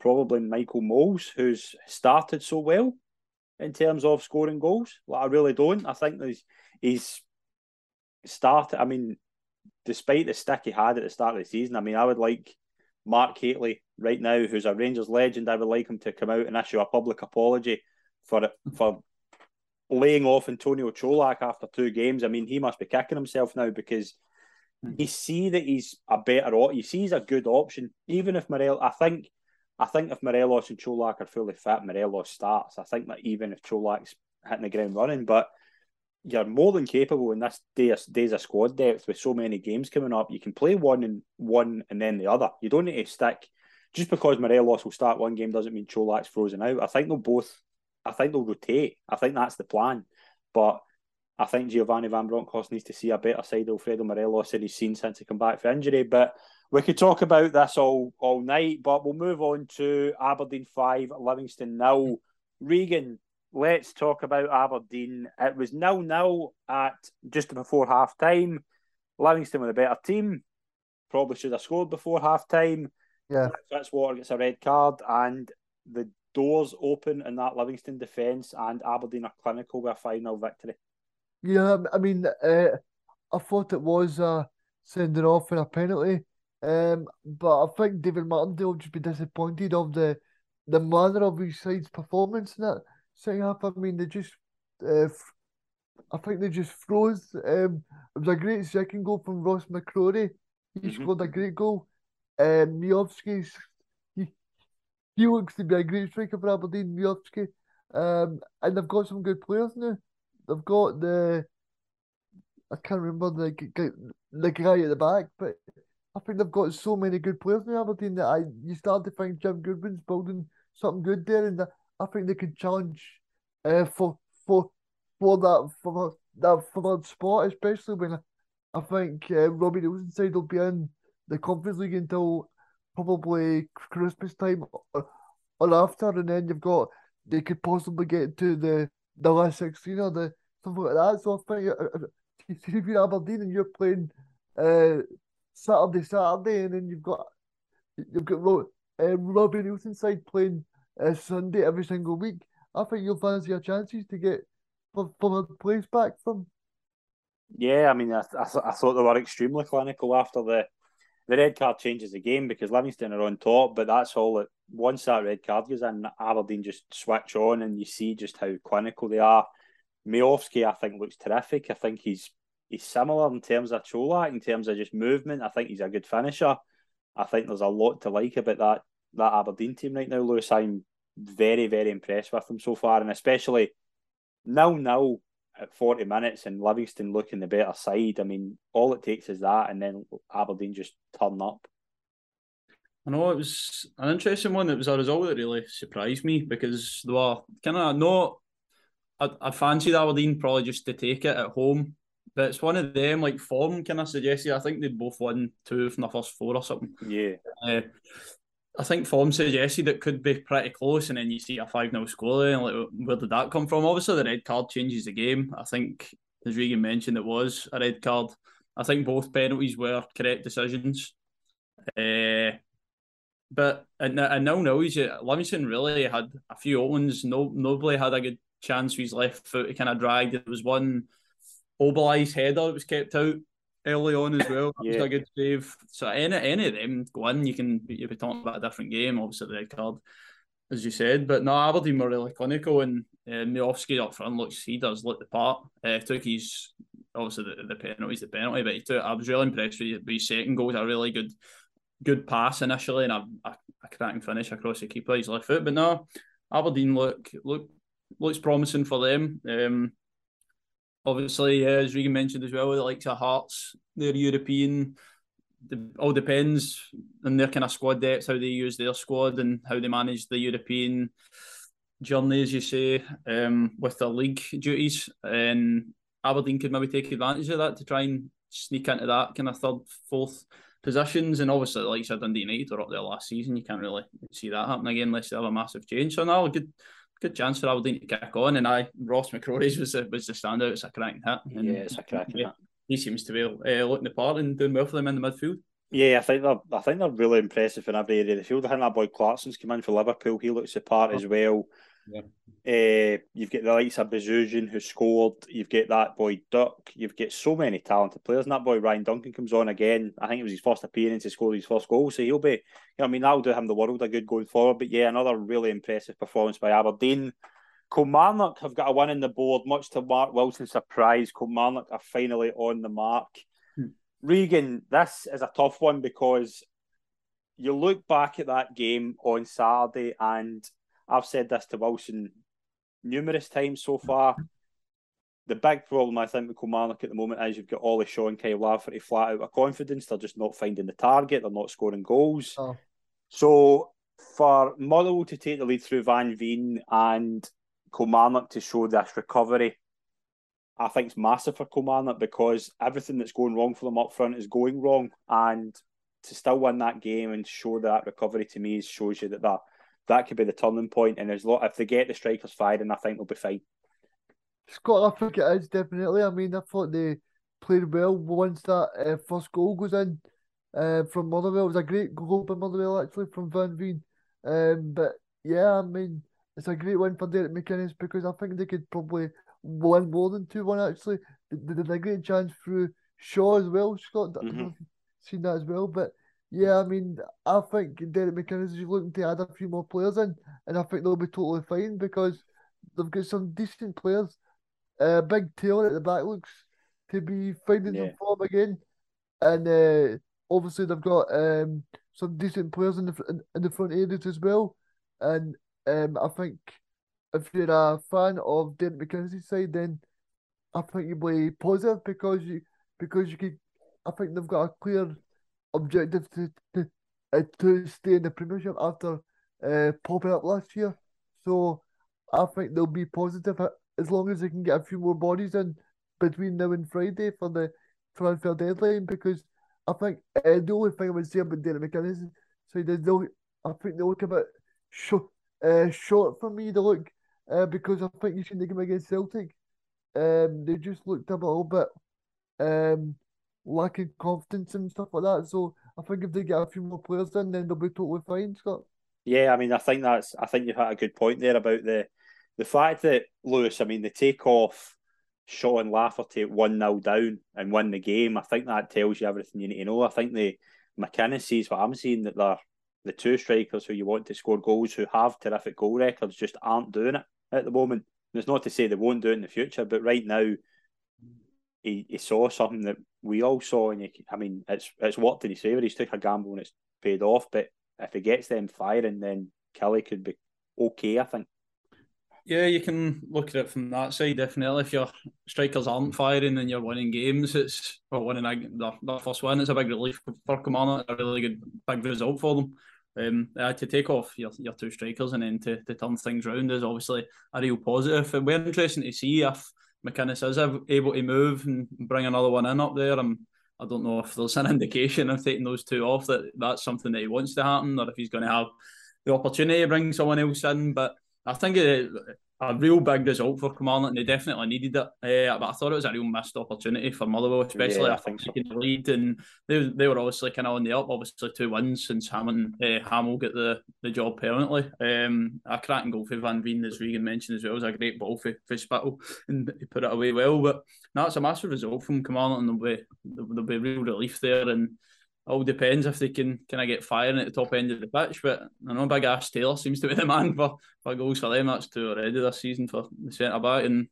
probably Michael Mols, who's started so well in terms of scoring goals. Like, I really don't. I think he's, he's started. I mean, despite the stick he had at the start of the season, I mean, I would like Mark Hateley right now, who's a Rangers legend. I would like him to come out and issue a public apology for for laying off Antonio Čolak after two games, I mean, he must be kicking himself now because hmm. you see that he's a better. You see he's a good option. Even if Morel, I think, I think if Morelos and Čolak are fully fit, Morelos starts. I think that even if Čolak's hitting the ground running, but you're more than capable in this day, days of squad depth with so many games coming up. You can play one and one and then the other. You don't need to stick just because Morelos will start one game doesn't mean Čolak's frozen out. I think they'll both I think they'll rotate. I think that's the plan. But I think Giovanni Van Bronckhorst needs to see a better side of Alfredo Morelos than he's seen since he come back for injury. But we could talk about this all all night, but we'll move on to Aberdeen five, Livingston nil. Regan, let's talk about Aberdeen. It was nil nil at just before half time. Livingston with a better team. Probably should have scored before half time. Yeah. Fitzwater gets a red card and the doors open in that Livingston defence, and Aberdeen are clinical with a final victory. Yeah, I mean, uh, I thought it was a sending off and a penalty, um, but I think David Martindale just be disappointed of the the manner of his side's performance in that second half. I mean, they just, uh, I think they just froze. Um, it was a great second goal from Ross McCrorie. He mm-hmm. scored a great goal. Um, Miovski's he he looks to be a great striker for Aberdeen, Miovski. Um, and they've got some good players now. They've got the I can't remember the the guy at the back, but I think they've got so many good players in Aberdeen that I you start to think Jim Goodwin's building something good there, and I think they can challenge uh, for for for that for that that spot, especially when I think uh, Robbie Neilson said they'll be in the Conference League until probably Christmas time or, or after, and then you've got they could possibly get to the the last sixteen or the something like that. So I think uh, uh, if you're Aberdeen and you're playing uh, Saturday, Saturday, and then you've got you've got Ro- uh, Robbie Neilson's side playing uh, Sunday every single week. I think you'll fancy your chances to get from a place back from. Yeah, I mean, I, I, I thought they were extremely clinical after the the red card changes the game because Livingston are on top, but that's all once that red card goes in, Aberdeen just switch on and you see just how clinical they are. Miovski, I think, looks terrific. I think he's he's similar in terms of Čolak, in terms of just movement. I think he's a good finisher. I think there's a lot to like about that that Aberdeen team right now, Lewis. I'm very, very impressed with them so far, and especially now now at 40 minutes and Livingston looking the better side. I mean, all it takes is that, and then Aberdeen just turn up. I know it was an interesting one. It was a result that really surprised me because they were kind of not. I, I fancied Aberdeen probably just to take it at home, but it's one of them like form kind of suggested. I think they both won two from the first four or something. Yeah. Uh, I think form suggested it could be pretty close, and then you see a 5 0 score. And like, where did that come from? Obviously, the red card changes the game. I think, as Regan mentioned, it was a red card. I think both penalties were correct decisions. Uh, but and and now now Livingston really had a few openings. No, nobody had a good chance with his left foot. He kind of dragged. It was one Obileye's header that was kept out early on as well. That yeah. was a good save. So any any of them go in, you can you'll be talking about a different game. Obviously the red card, as you said. But no, Aberdeen were really clinical, and uh, Miovski up front looks he does look the part. Uh, took his obviously the, the penalty's the penalty, but he took. I was really impressed with his second goal. a really good good pass initially, and a, a, a cracking finish across the keeper. His left foot, but no, Aberdeen look look looks promising for them. Um, obviously, uh, as Regan mentioned as well, the likes of Hearts, they're European. It all depends on their kind of squad depth, how they use their squad, and how they manage the European journey, as you say, um, with their league duties. And Aberdeen could maybe take advantage of that to try and sneak into that kind of third, fourth positions. And obviously, like I said, Dundee United were up there last season. You can't really see that happen again unless they have a massive change. So now, good good chance for Aberdeen to kick on. And I Ross McCrorie's was the, was the standout. It's a cracking hit. And, yeah, it's a cracking yeah, hit. He seems to be uh, looking the part and doing well for them in the midfield. Yeah, I think they're I think they're really impressive in every area of the field. I think that boy Clarkson's come in for Liverpool. He looks the part as well. Yeah. Uh, you've got the likes of Besuijen who scored. You've got that boy Duk. You've got so many talented players. And that boy Ryan Duncan comes on again. I think it was his first appearance. He scored his first goal. So he'll be, you know, I mean, that'll do him the world a good going forward. But yeah, another really impressive performance by Aberdeen. Kilmarnock have got a win in the board, much to Mark Wilson's surprise. Kilmarnock are finally on the mark. Hmm. Regan, this is a tough one because you look back at that game on Saturday, and I've said this to Wilson numerous times so far. The big problem I think with Kilmarnock at the moment is you've got Ollie Shaw and Kyle Lafferty flat out of confidence. They're just not finding the target. They're not scoring goals. Oh. So for Motherwell to take the lead through Van Veen and Kilmarnock to show this recovery, I think it's massive for Kilmarnock because everything that's going wrong for them up front is going wrong, and to still win that game and show that recovery to me shows you that that, that could be the turning point. And there's a lot if they get the strikers firing, I think they'll be fine. Scott, I think it is definitely. I mean, I thought they played well once that uh, first goal goes in uh, from Motherwell. It was a great goal by Motherwell actually from Van Veen. Um, but yeah, I mean, it's a great win for Derek McInnes because I think they could probably win more than 2 1 actually. They, did a great chance through Shaw as well, Scott. Mm-hmm. seen that as well. But yeah, I mean, I think Derek McInnes is looking to add a few more players in, and I think they'll be totally fine because they've got some decent players. Uh, big Taylor at the back looks to be finding yeah. some form again, and uh, obviously they've got um, some decent players in the in, in the front areas as well. And um, I think if you're a fan of Derek McKenzie's side, then I think you'll be positive because you because you could. I think they've got a clear objective to to, uh, to stay in the Premiership after uh, popping up last year. So I think they'll be positive uh, as long as they can get a few more bodies in between now and Friday for the transfer deadline because I think uh, the only thing I would say about Derek McInnes so they I think they look a bit short, uh, short for me to look uh, because I think you seen the game against Celtic. Um, they just looked a little bit um, lacking confidence and stuff like that. So I think if they get a few more players in, then they'll be totally fine, Scott. Yeah, I mean, I think that's. I think you've had a good point there about the the fact that Lewis. I mean, the take off Shaw and Lafferty one 0 down and win the game. I think that tells you everything you need to know. I think the McInnes sees what I'm seeing that they're the two strikers who you want to score goals who have terrific goal records just aren't doing it at the moment. And it's not to say they won't do it in the future, but right now he, he saw something that we all saw, and he, I mean, it's it's worked in his favour. He's took a gamble and it's paid off. But if he gets them firing, then Killie could be okay. I think. Yeah, you can look at it from that side. Definitely, if your strikers aren't firing and you're winning games, it's or winning the, the first win. It's a big relief for Kilmarnock. A really good big result for them. Um, uh, to take off your, your two strikers and then to, to turn things round is obviously a real positive. It'll be interesting to see if McInnes is able to move and bring another one in up there. I'm, I don't know if there's an indication of taking those two off that that's something that he wants to happen or if he's going to have the opportunity to bring someone else in. But I think it, a real big result for Kilmarnock, and they definitely needed it. Uh, but I thought it was a real missed opportunity for Motherwell, especially yeah, I think so. the lead, and they, they were obviously kind of on the up. Obviously, two wins since Hammond uh, Hammell get the, the job permanently. Um, a cracking goal for Van Veen, as Regan mentioned as well, it was a great ball for, for Spittal, and he put it away well. But no, it's a massive result from Kilmarnock, and there'll be there'll be real relief there, and all depends if they can kind of get firing at the top end of the pitch. But I know Big Ash Taylor seems to be the man for, for goals for them. That's two already this season for the centre back, and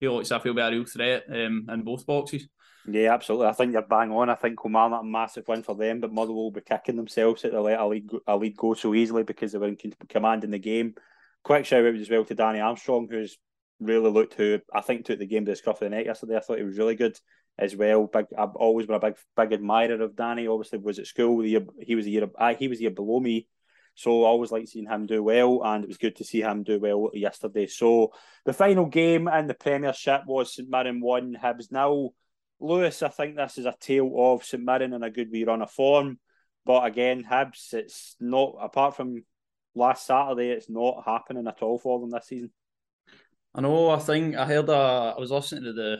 he looks like he'll be a real threat um, in both boxes. Yeah, absolutely. I think you're bang on. I think Kilmarnock a massive win for them, but Motherwell will be kicking themselves that they let a lead, go, a lead go so easily because they were in command in the game. Quick shout out as well to Danny Armstrong, who's really looked who I think took the game to the scruff of the neck yesterday. I thought he was really good as well. Big, I've always been a big, big admirer of Danny. Obviously, was at school. Year, he was a year, he was a year below me, so I always like seeing him do well, and it was good to see him do well yesterday. So the final game in the Premiership was St Mirren one, Hibs now. Lewis, I think this is a tale of St Mirren in a good wee run of form, but again, Hibs, it's not apart from last Saturday, it's not happening at all for them this season. I know. I think I heard. I was listening to the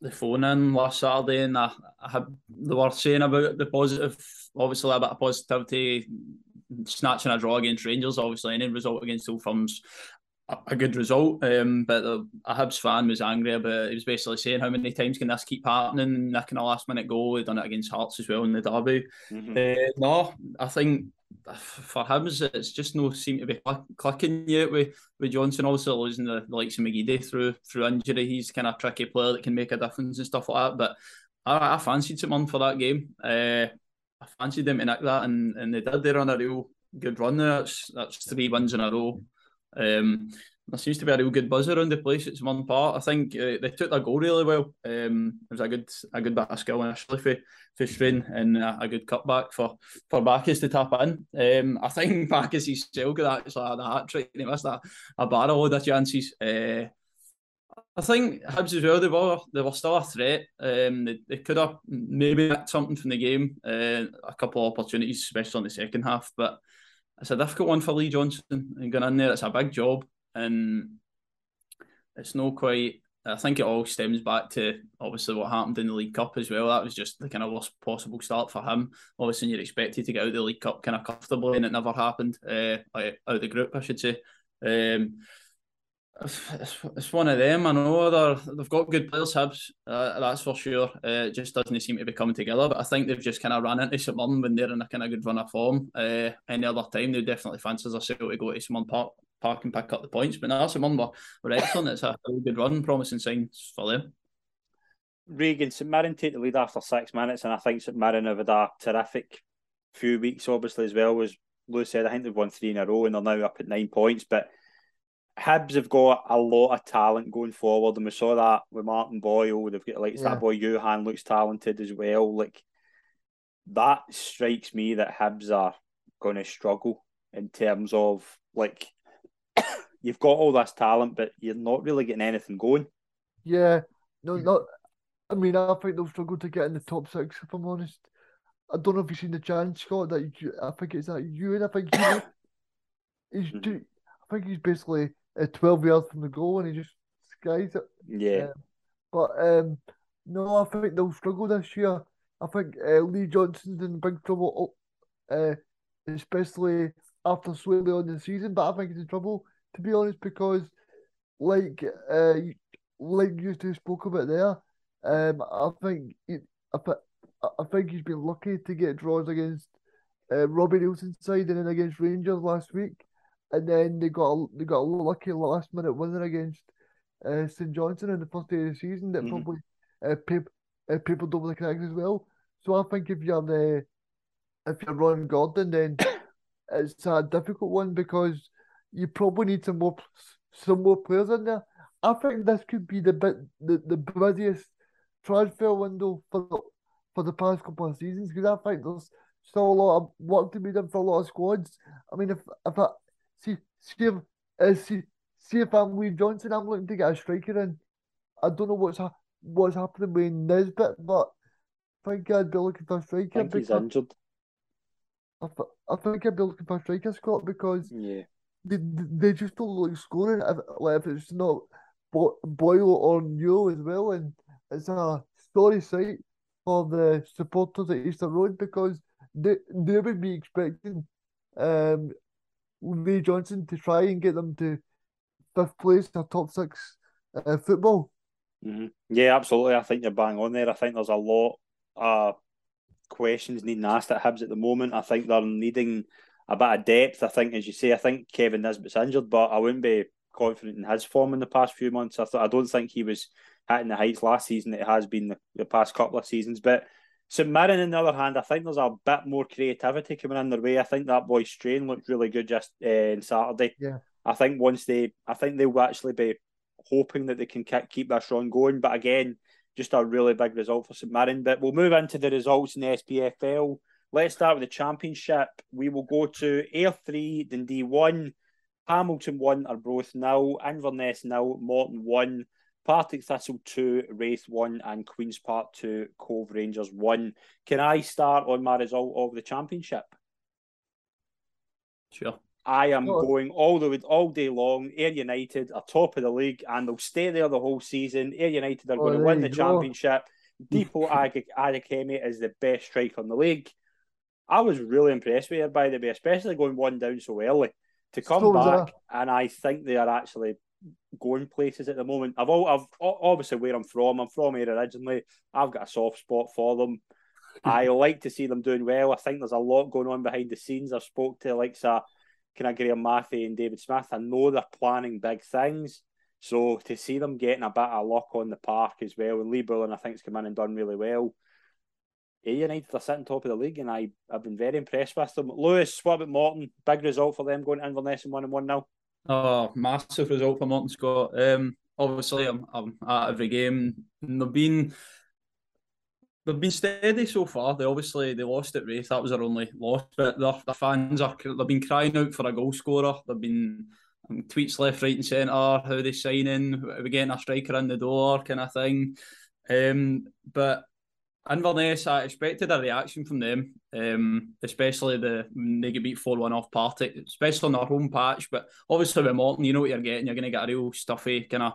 the phone in last Saturday, and I, I had they were saying about the positive, obviously a bit of positivity, snatching a draw against Rangers. Obviously, any result against Old Firms, a, a good result. Um, but the, a Hibs fan was angry about. He was basically saying, "How many times can this keep happening?" Nicking a last minute goal. He done it against Hearts as well in the derby. Mm-hmm. Uh, no, I think for him, it's just no seem to be clicking yet with, with Johnson. Also losing the, the likes of McGeady through through injury. He's kind of tricky player that can make a difference and stuff like that. But I, I fancied someone for that game. Uh, I fancied them to nick that, and, and they did. They're on a real good run there. That's that's three wins in a row. Um, there seems to be a real good buzz around the place It's one part. I think uh, they took their goal really well. Um, it was a good a good bit of skill initially for, for Strain and a, a, good cutback for, for Backes to tap in. Um, I think Backes himself got actually had a hat trick he missed a, a barrel of chances. Uh, I think Hibs as well, they were they were still a threat. Um, they, they could have maybe got something from the game, uh, a couple of opportunities, especially in the second half, but it's a difficult one for Lee Johnson and going in there. It's a big job and it's not quite. I think it all stems back to obviously what happened in the League Cup as well. That was just the kind of worst possible start for him. Obviously, you're expected to get out of the League Cup kind of comfortably, and it never happened. Uh, out of the group, I should say. Um, it's, one of them. I know they're, they've got good players, Hibs, uh, that's for sure. Uh, it just doesn't seem to be coming together. But I think they've just kind of ran into Mirren when they're in a kind of good run of form. Uh, any other time, they definitely fancy themselves to go to Mirren Park park and pick up the points. But now a Mirren were, were excellent. It's a really good run, promising signs for them. Regan, St Mirren take the lead after six minutes, and I think St Mirren have had a terrific few weeks, obviously, as well. As Lewis said, I think they've won three in a row and they're now up at nine points. But Hibs have got a lot of talent going forward, and we saw that with Martin Boyle. They've got like yeah. that boy Youan looks talented as well. Like that strikes me that Hibs are going to struggle in terms of like you've got all this talent, but you're not really getting anything going. Yeah, no, not. I mean, I think they'll struggle to get in the top six. If I'm honest, I don't know if you've seen the chance, Scott. That you, I think it's that you, and I think he's. Mm-hmm. I think he's basically uh, twelve yards from the goal, and he just skies it. Yeah. Um, but um, no, I think they'll struggle this year. I think uh, Lee Johnson's in big trouble, uh, especially after slowly on the season. But I think he's in trouble to be honest, because like uh, like you two spoke about there, um, I think it, I, I think he's been lucky to get draws against uh, Robbie Neilson's side and then against Rangers last week, and then they got a, they got a lucky last minute winner against uh, St Johnstone in the first day of the season that mm-hmm. probably uh, people uh, people the cracks as well. So I think if you're the if you're Ron Gordon, then it's a difficult one because you probably need some more some more players in there. I think this could be the bit the, the busiest transfer window for the, for the past couple of seasons because I think there's still a lot of work to be done for a lot of squads. I mean, if if I see see if uh, see, see if I'm Lee Johnson, I'm looking to get a striker in. I don't know what's ha- what's happening with Nisbet, but I think I'd be looking for a striker. I think he's injured. I, I think I'd be looking for a striker, Scott, because yeah they, they just don't like scoring if, like, if it's not Bo- Boyle or Newell as well. And it's a story sight for the supporters at Easter Road because they, they would be expecting um, Lee Johnson to try and get them to fifth place or top six uh, football. Mm-hmm. Yeah, absolutely. I think you're bang on there. I think there's a lot of questions needing asked at Hibs at the moment. I think they're needing a bit of depth. I think, as you say, I think Kevin Nisbet's injured, but I wouldn't be confident in his form in the past few months. I thought I don't think he was hitting the heights last season that it has been the, the past couple of seasons. But St Mirren, on the other hand, I think there's a bit more creativity coming in their way. I think that boy Strain looked really good just uh, on Saturday. Yeah. I think once they, I think they will actually be hoping that they can keep this run going. But again, just a really big result for St Mirren. But we'll move into the results in the SPFL. Let's start with the championship. We will go to Ayr 3, Dundee 1, Hamilton 1, Arbroath nil, Inverness now, Morton 1, Partick Thistle 2, Raith 1, and Queen's Park 2, Cove Rangers 1. Can I start on my result of the championship? Sure. I am going all the way, all day long. Ayr United are top of the league and they'll stay there the whole season. Ayr United are oh, going to win the go. championship. Dipo Akinyemi is the best striker in the league. I was really impressed with her, by the way, especially going one down so early to come back. And I think they are actually going places at the moment. I've all, I've obviously where I'm from. I'm from here originally. I've got a soft spot for them. I like to see them doing well. I think there's a lot going on behind the scenes. I've spoke to like uh, kind of Graeme Mathie and David Smith. I know they're planning big things. So to see them getting a bit of luck on the park as well, and Lee Bullen I think, has come in and done really well. A United are sitting top of the league, and I have been very impressed with them. Lewis, what about Morton? Big result for them going to Inverness and one and one now. Oh, massive result for Morton Scott. Um, obviously, I'm, I'm at every game. they've been they've been steady so far. They obviously they lost at Raith. That was their only loss, but their, their fans are they've been crying out for a goal scorer. They've been um, tweets left, right, and centre. How they signing? Are we getting a striker in the door? Kind of thing. Um, but Inverness, I expected a reaction from them, um, especially the they get beat 4 1 off Partick, especially on their home patch. But obviously, with Morton, you know what you're getting. You're going to get a real stuffy kind of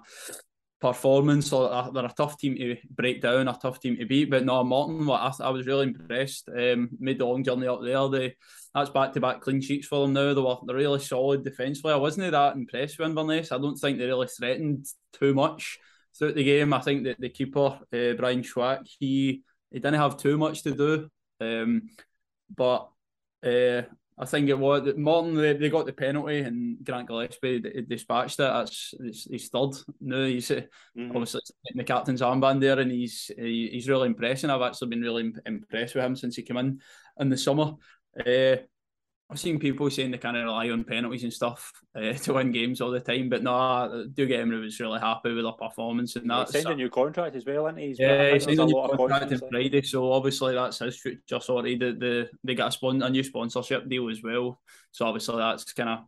performance. So they're a tough team to break down, a tough team to beat. But no, Morton, I, I was really impressed. Um, made the long journey up there. They that's back to back clean sheets for them now. They were they're really solid defensively. I wasn't that impressed with Inverness. I don't think they really threatened too much throughout the game. I think that the keeper uh, Brian Schwack he he didn't have too much to do. Um, but uh, I think it was that Morton. They, they got the penalty and Grant Gillespie dispatched it. That's he's third. No, he's mm-hmm. obviously the captain's armband there, and he's he, he's really impressing. I've actually been really impressed with him since he came in in the summer. Uh, I've seen people saying they kind of rely on penalties and stuff uh, to win games all the time, but no, I do get him. was really happy with their performance and that. He signed a new contract as well, and he's yeah, he signed a new contract on Friday, so obviously that's his future. Sorry, the, the they got a, spon- a new sponsorship deal as well, so obviously that's kind of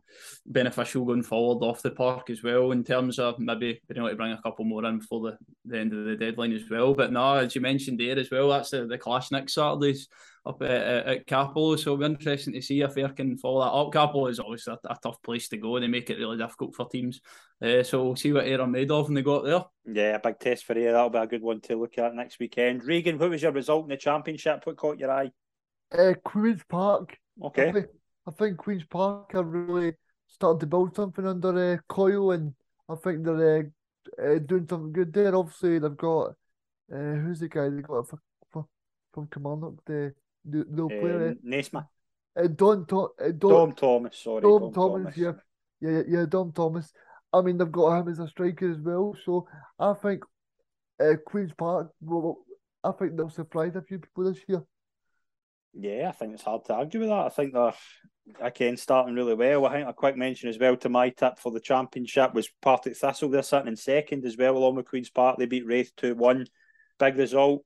beneficial going forward off the park as well in terms of maybe being able to bring a couple more in before the, the end of the deadline as well. But no, as you mentioned there as well, that's the, the clash next Saturdays up at, at Cappielow. So it'll be interesting to see if they can follow that up. Cappielow is obviously a, a, tough place to go. And they make it really difficult for teams. Uh, so we'll see what Ayr are made of when they got there. Yeah, a big test for Ayr. That'll be a good one to look at next weekend. Regan, what was your result in the championship? What caught your eye? Uh, Queen's Park. Okay. I think, I think Queen's Park are really starting to build something under uh, Coyle, and I think they're uh, uh, doing something good there. Obviously, they've got uh, who's the guy they got from for, from Kilmarnock, the the, the um, player. Nesma. Uh, Don, uh, Don, Dom Thomas, sorry. Dom, Dom Thomas, Thomas, yeah. Yeah, yeah, Dom Thomas. I mean, they've got him as a striker as well. So I think uh, Queen's Park, well, I think they'll surprise a few people this year. Yeah, I think it's hard to argue with that. I think they're again starting really well. I think a quick mention as well to my tip for the championship was Partick Thistle. They're sitting in second as well, along with Queen's Park. They beat Raith 2 1. Big result.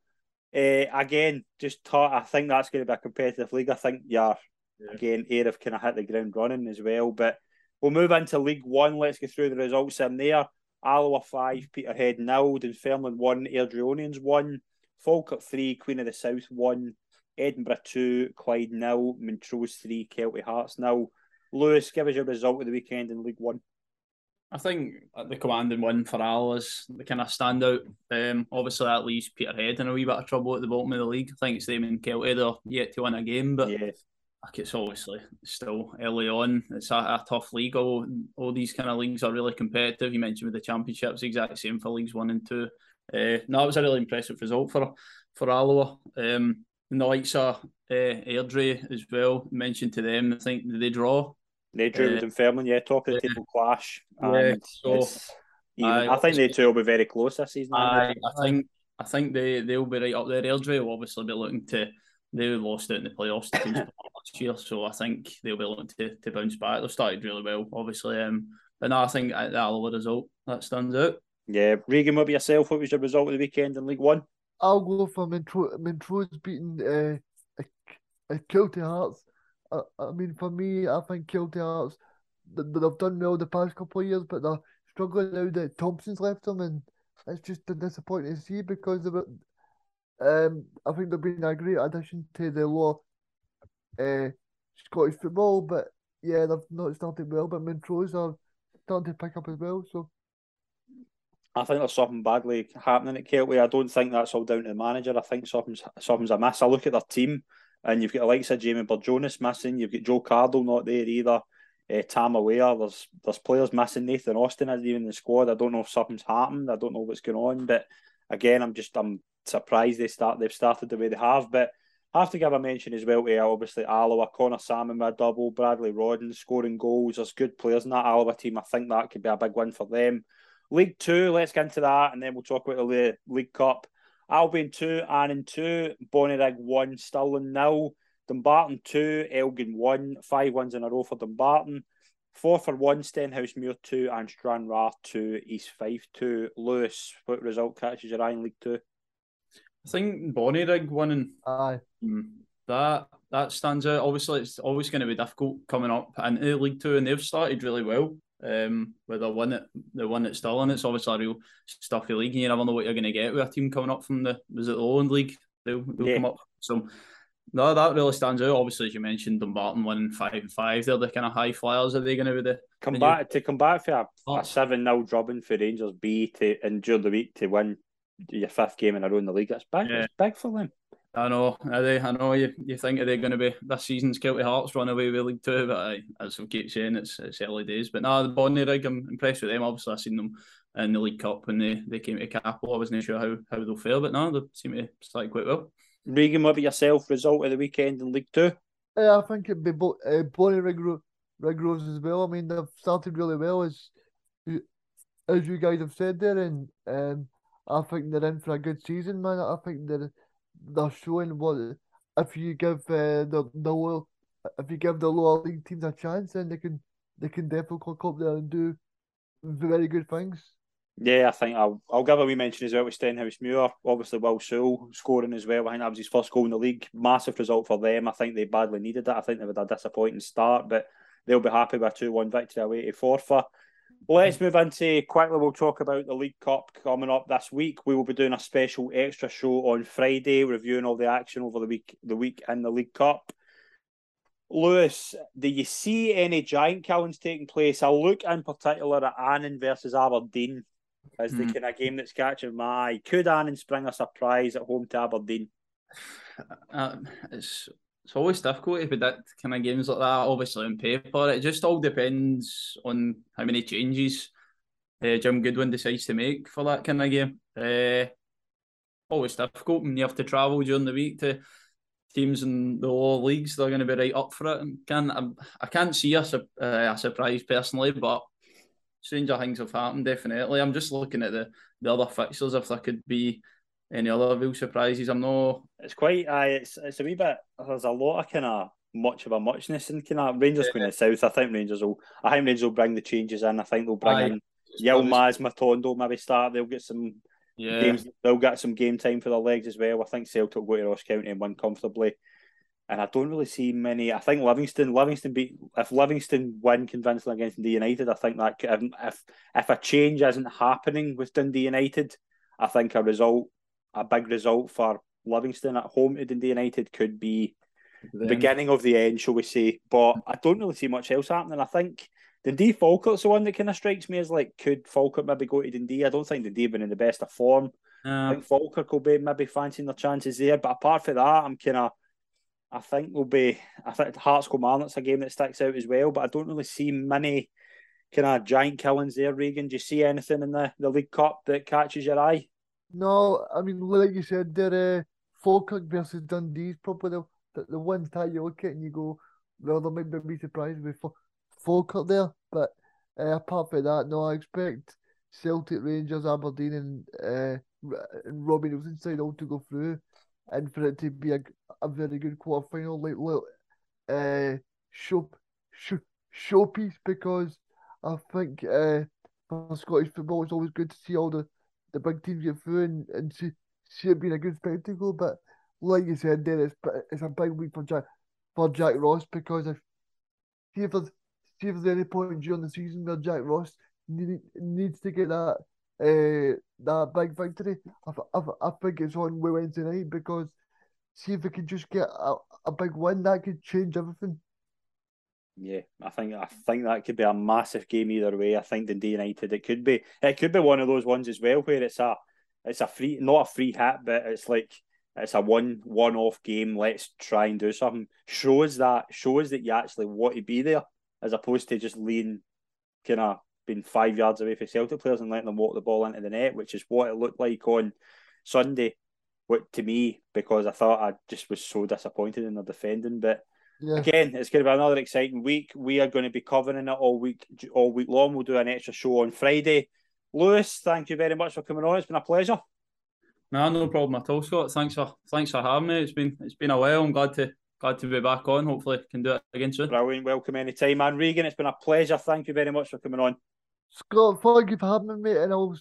Uh, again, just taught, I think that's going to be a competitive league. I think, yeah, yeah. again, have kind of hit the ground running as well. But we'll move into League One. Let's get through the results in there. Alloa 5, Peterhead nil, Dunfermline 1, Airdrieonians 1, Falkirk 3, Queen of the South 1, Edinburgh 2, Clyde nil, Montrose 3, Kelty Hearts nil. Lewis, give us your result of the weekend in League One. I think the commanding win for Al is the kind of standout. Um, obviously, that leaves Peterhead in a wee bit of trouble at the bottom of the league. I think it's them and Kelty. They're yet to win a game, but yes. like it's obviously still early on. It's a, a, tough league. All, all these kind of leagues are really competitive. You mentioned with the championships, exact same for leagues one and two. Uh, no, it was a really impressive result for for Alloa. Um, and the likes of uh, Airdrie as well. Mentioned to them, I think they draw they drew uh, with Dunfermline, yeah, top of the table clash. Yeah, so even, I, I think they two will be very close this season. I, I think I think they they'll be right up there. Airdrie will obviously be looking to they lost it in the playoffs to last year, so I think they'll be looking to, to bounce back. They've started really well, obviously. Um, but no, I think the Alloa result that stands out. Yeah, Regan, what about yourself? What was your result of the weekend in League One? I'll go for Montrose, Montrose beating uh, a, a Kelty Hearts I, I mean, for me, I think Kelty Hearts they've done well the past couple of years, but they're struggling now that Thomson's left them, and it's just a disappointing to see because of it. Um, I think they've been a great addition to the lower uh, Scottish football, but yeah, they've not started well. But Montrose are starting to pick up as well. So I think there's something badly happening at Kelty. I don't think that's all down to the manager. I think something's something's amiss. I look at their team and you've got likes of Jamie Burjonas missing. You've got Joe Cardle not there either. Uh, Tam O'Ware. There's there's players missing. Nathan Austin isn't even in the squad. I don't know if something's happened. I don't know what's going on. But again, I'm just I'm surprised they start they've started the way they have. But I have to give a mention as well to obviously Alloa, Conor Sammon with a double, Bradley Rodden scoring goals. There's good players in that Alloa team. I think that could be a big win for them. League Two, let's get into that, and then we'll talk about the League Cup. Albion two, Annan two, Bonnyrigg one, Stirling nil, Dumbarton two, Elgin one, five wins in a row for Dumbarton. Forfar one, Stenhousemuir two, and Stranraer two, East Fife two. Lewis, what result catches your eye in League Two? I think Bonnyrigg winning. Aye. Mm, that that stands out. Obviously, it's always going to be difficult coming up into League Two, and they've started really well. Um, with the one at the one that's still in, it's obviously a real stuffy league, and you never know what you're going to get with a team coming up from the was it the Lowland League? They'll, they'll yeah. come up. So no, that really stands out. Obviously, as you mentioned, Dumbarton winning five and five. They're the kind of high flyers. Are they going to be the come back to come back for a, oh. a seven 0 drubbing for Rangers B to endure the week to win your fifth game in a row in the league? That's big. Yeah. It's big for them. I know, are they? I know you, you think are they going to be this season's Kelty Hearts run away with League Two, but I, as we keep saying, it's, it's early days. But now the Bonnyrigg, I'm impressed with them. Obviously, I've seen them in the League Cup when they, they came to Capel. I wasn't sure how, how they'll fare, but now they seem to start quite well. Regan, what about yourself? Result of the weekend in League Two? Yeah, I think it'd be bo- uh, Bonnyrigg Rig Rose as well. I mean, they've started really well, as as you guys have said there, and um, I think they're in for a good season, man. I think they're they're showing what if you give uh, the the lower if you give the lower league teams a chance, then they can they can definitely come up there and do very good things. Yeah, I think I'll, I'll give a wee mention as well with Stenhousemuir. Obviously, Will Sewell scoring as well. I think that was his first goal in the league. Massive result for them. I think they badly needed that. I think they had a disappointing start, but they'll be happy with a 2 1 victory away to Forfar. Let's move into quickly. We'll talk about the League Cup coming up this week. We will be doing a special extra show on Friday, reviewing all the action over the week, the week in the League Cup. Lewis, do you see any giant killings taking place? I'll look in particular at Annan versus Aberdeen as the mm. kind of game that's catching my eye. Could Annan spring a surprise at home to Aberdeen? Uh, it's it's always difficult to predict kind of games like that. Obviously, on paper, it just all depends on how many changes uh, Jim Goodwin decides to make for that kind of game. Uh, always difficult when you have to travel during the week to teams in the lower leagues. They're going to be right up for it. And can I, I can't see a, uh, a surprise personally, but stranger things have happened. Definitely, I'm just looking at the the other fixtures if there could be any other real surprises. I'm not. It's quite. Uh, it's it's a wee bit. There's a lot of kind of much of a muchness in kind of Rangers yeah. going to south. I think Rangers will. I think Rangers will bring the changes in. I think they'll bring Aye. in Yilmaz, Matondo, maybe start. They'll get some. Yeah. Games, they'll get some game time for their legs as well. I think Celtic will go to Ross County and win comfortably. And I don't really see many. I think Livingston, Livingston beat if Livingston win convincingly against Dundee United. I think that if if, if a change isn't happening with Dundee United, I think a result a big result for Livingston at home to Dundee United could be the beginning of the end, shall we say. But I don't really see much else happening. I think Dundee Falkirk's the one that kind of strikes me as like, could Falkirk maybe go to Dundee? I don't think Dundee have been in the best of form. Uh, I think Falkirk will be maybe fancying their chances there. But apart from that, I'm kind of, I think will be, I think Hearts Kilmarnock's a game that sticks out as well. But I don't really see many kind of giant killings there, Regan. Do you see anything in the, the League Cup that catches your eye? No, I mean, like you said, they're uh, Falkirk versus Dundee's probably the, the, the ones that you look at and you go, well, there might be surprised with Falkirk there. But uh, apart from that, no, I expect Celtic, Rangers, Aberdeen, and, uh, and Robbie Neilson side all to go through and for it to be a, a very good quarter final, like little uh, show, show, showpiece because I think uh, for Scottish football, it's always good to see all the the big teams get through and, and see, see it being a good spectacle. But like you said, there it's it's a big week for Jack for Jack Ross because if see if there's see if there's any point during the season where Jack Ross need, needs to get that uh, that big victory, I, I, I think it's on Wednesday night because see if we can just get a, a big win that could change everything. Yeah, I think I think that could be a massive game either way. I think Dundee United it could be it could be one of those ones as well where it's a it's a free not a free hit, but it's like it's a one one off game. Let's try and do something. Shows that shows that you actually want to be there as opposed to just lean kind of being five yards away from Celtic players and letting them walk the ball into the net, which is what it looked like on Sunday what to me because I thought I just was so disappointed in their defending. But Yeah. again, it's going to be another exciting week. We are going to be covering it all week, all week long. We'll do an extra show on Friday. Lewis, thank you very much for coming on. It's been a pleasure. No, no problem at all, Scott. Thanks for thanks for having me. It's been it's been a while. I'm glad to glad to be back on. Hopefully, can do it again soon. Brilliant. Welcome anytime, man. Regan, it's been a pleasure. Thank you very much for coming on. Scott, thank you for having me, mate, and I'll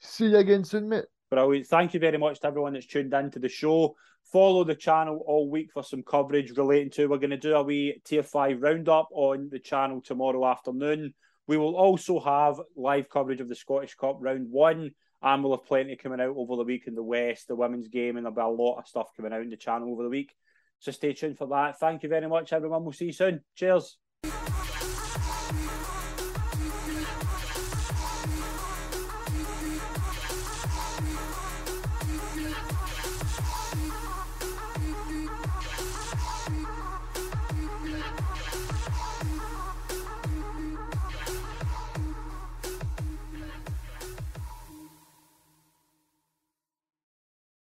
see you again soon, mate. Brilliant. Thank you very much to everyone that's tuned in to the show. Follow the channel all week for some coverage relating to. We're going to do a wee tier five roundup on the channel tomorrow afternoon. We will also have live coverage of the Scottish Cup round one, and we'll have plenty coming out over the week in the West, the women's game, and there'll be a lot of stuff coming out in the channel over the week. So stay tuned for that. Thank you very much, everyone. We'll see you soon. Cheers.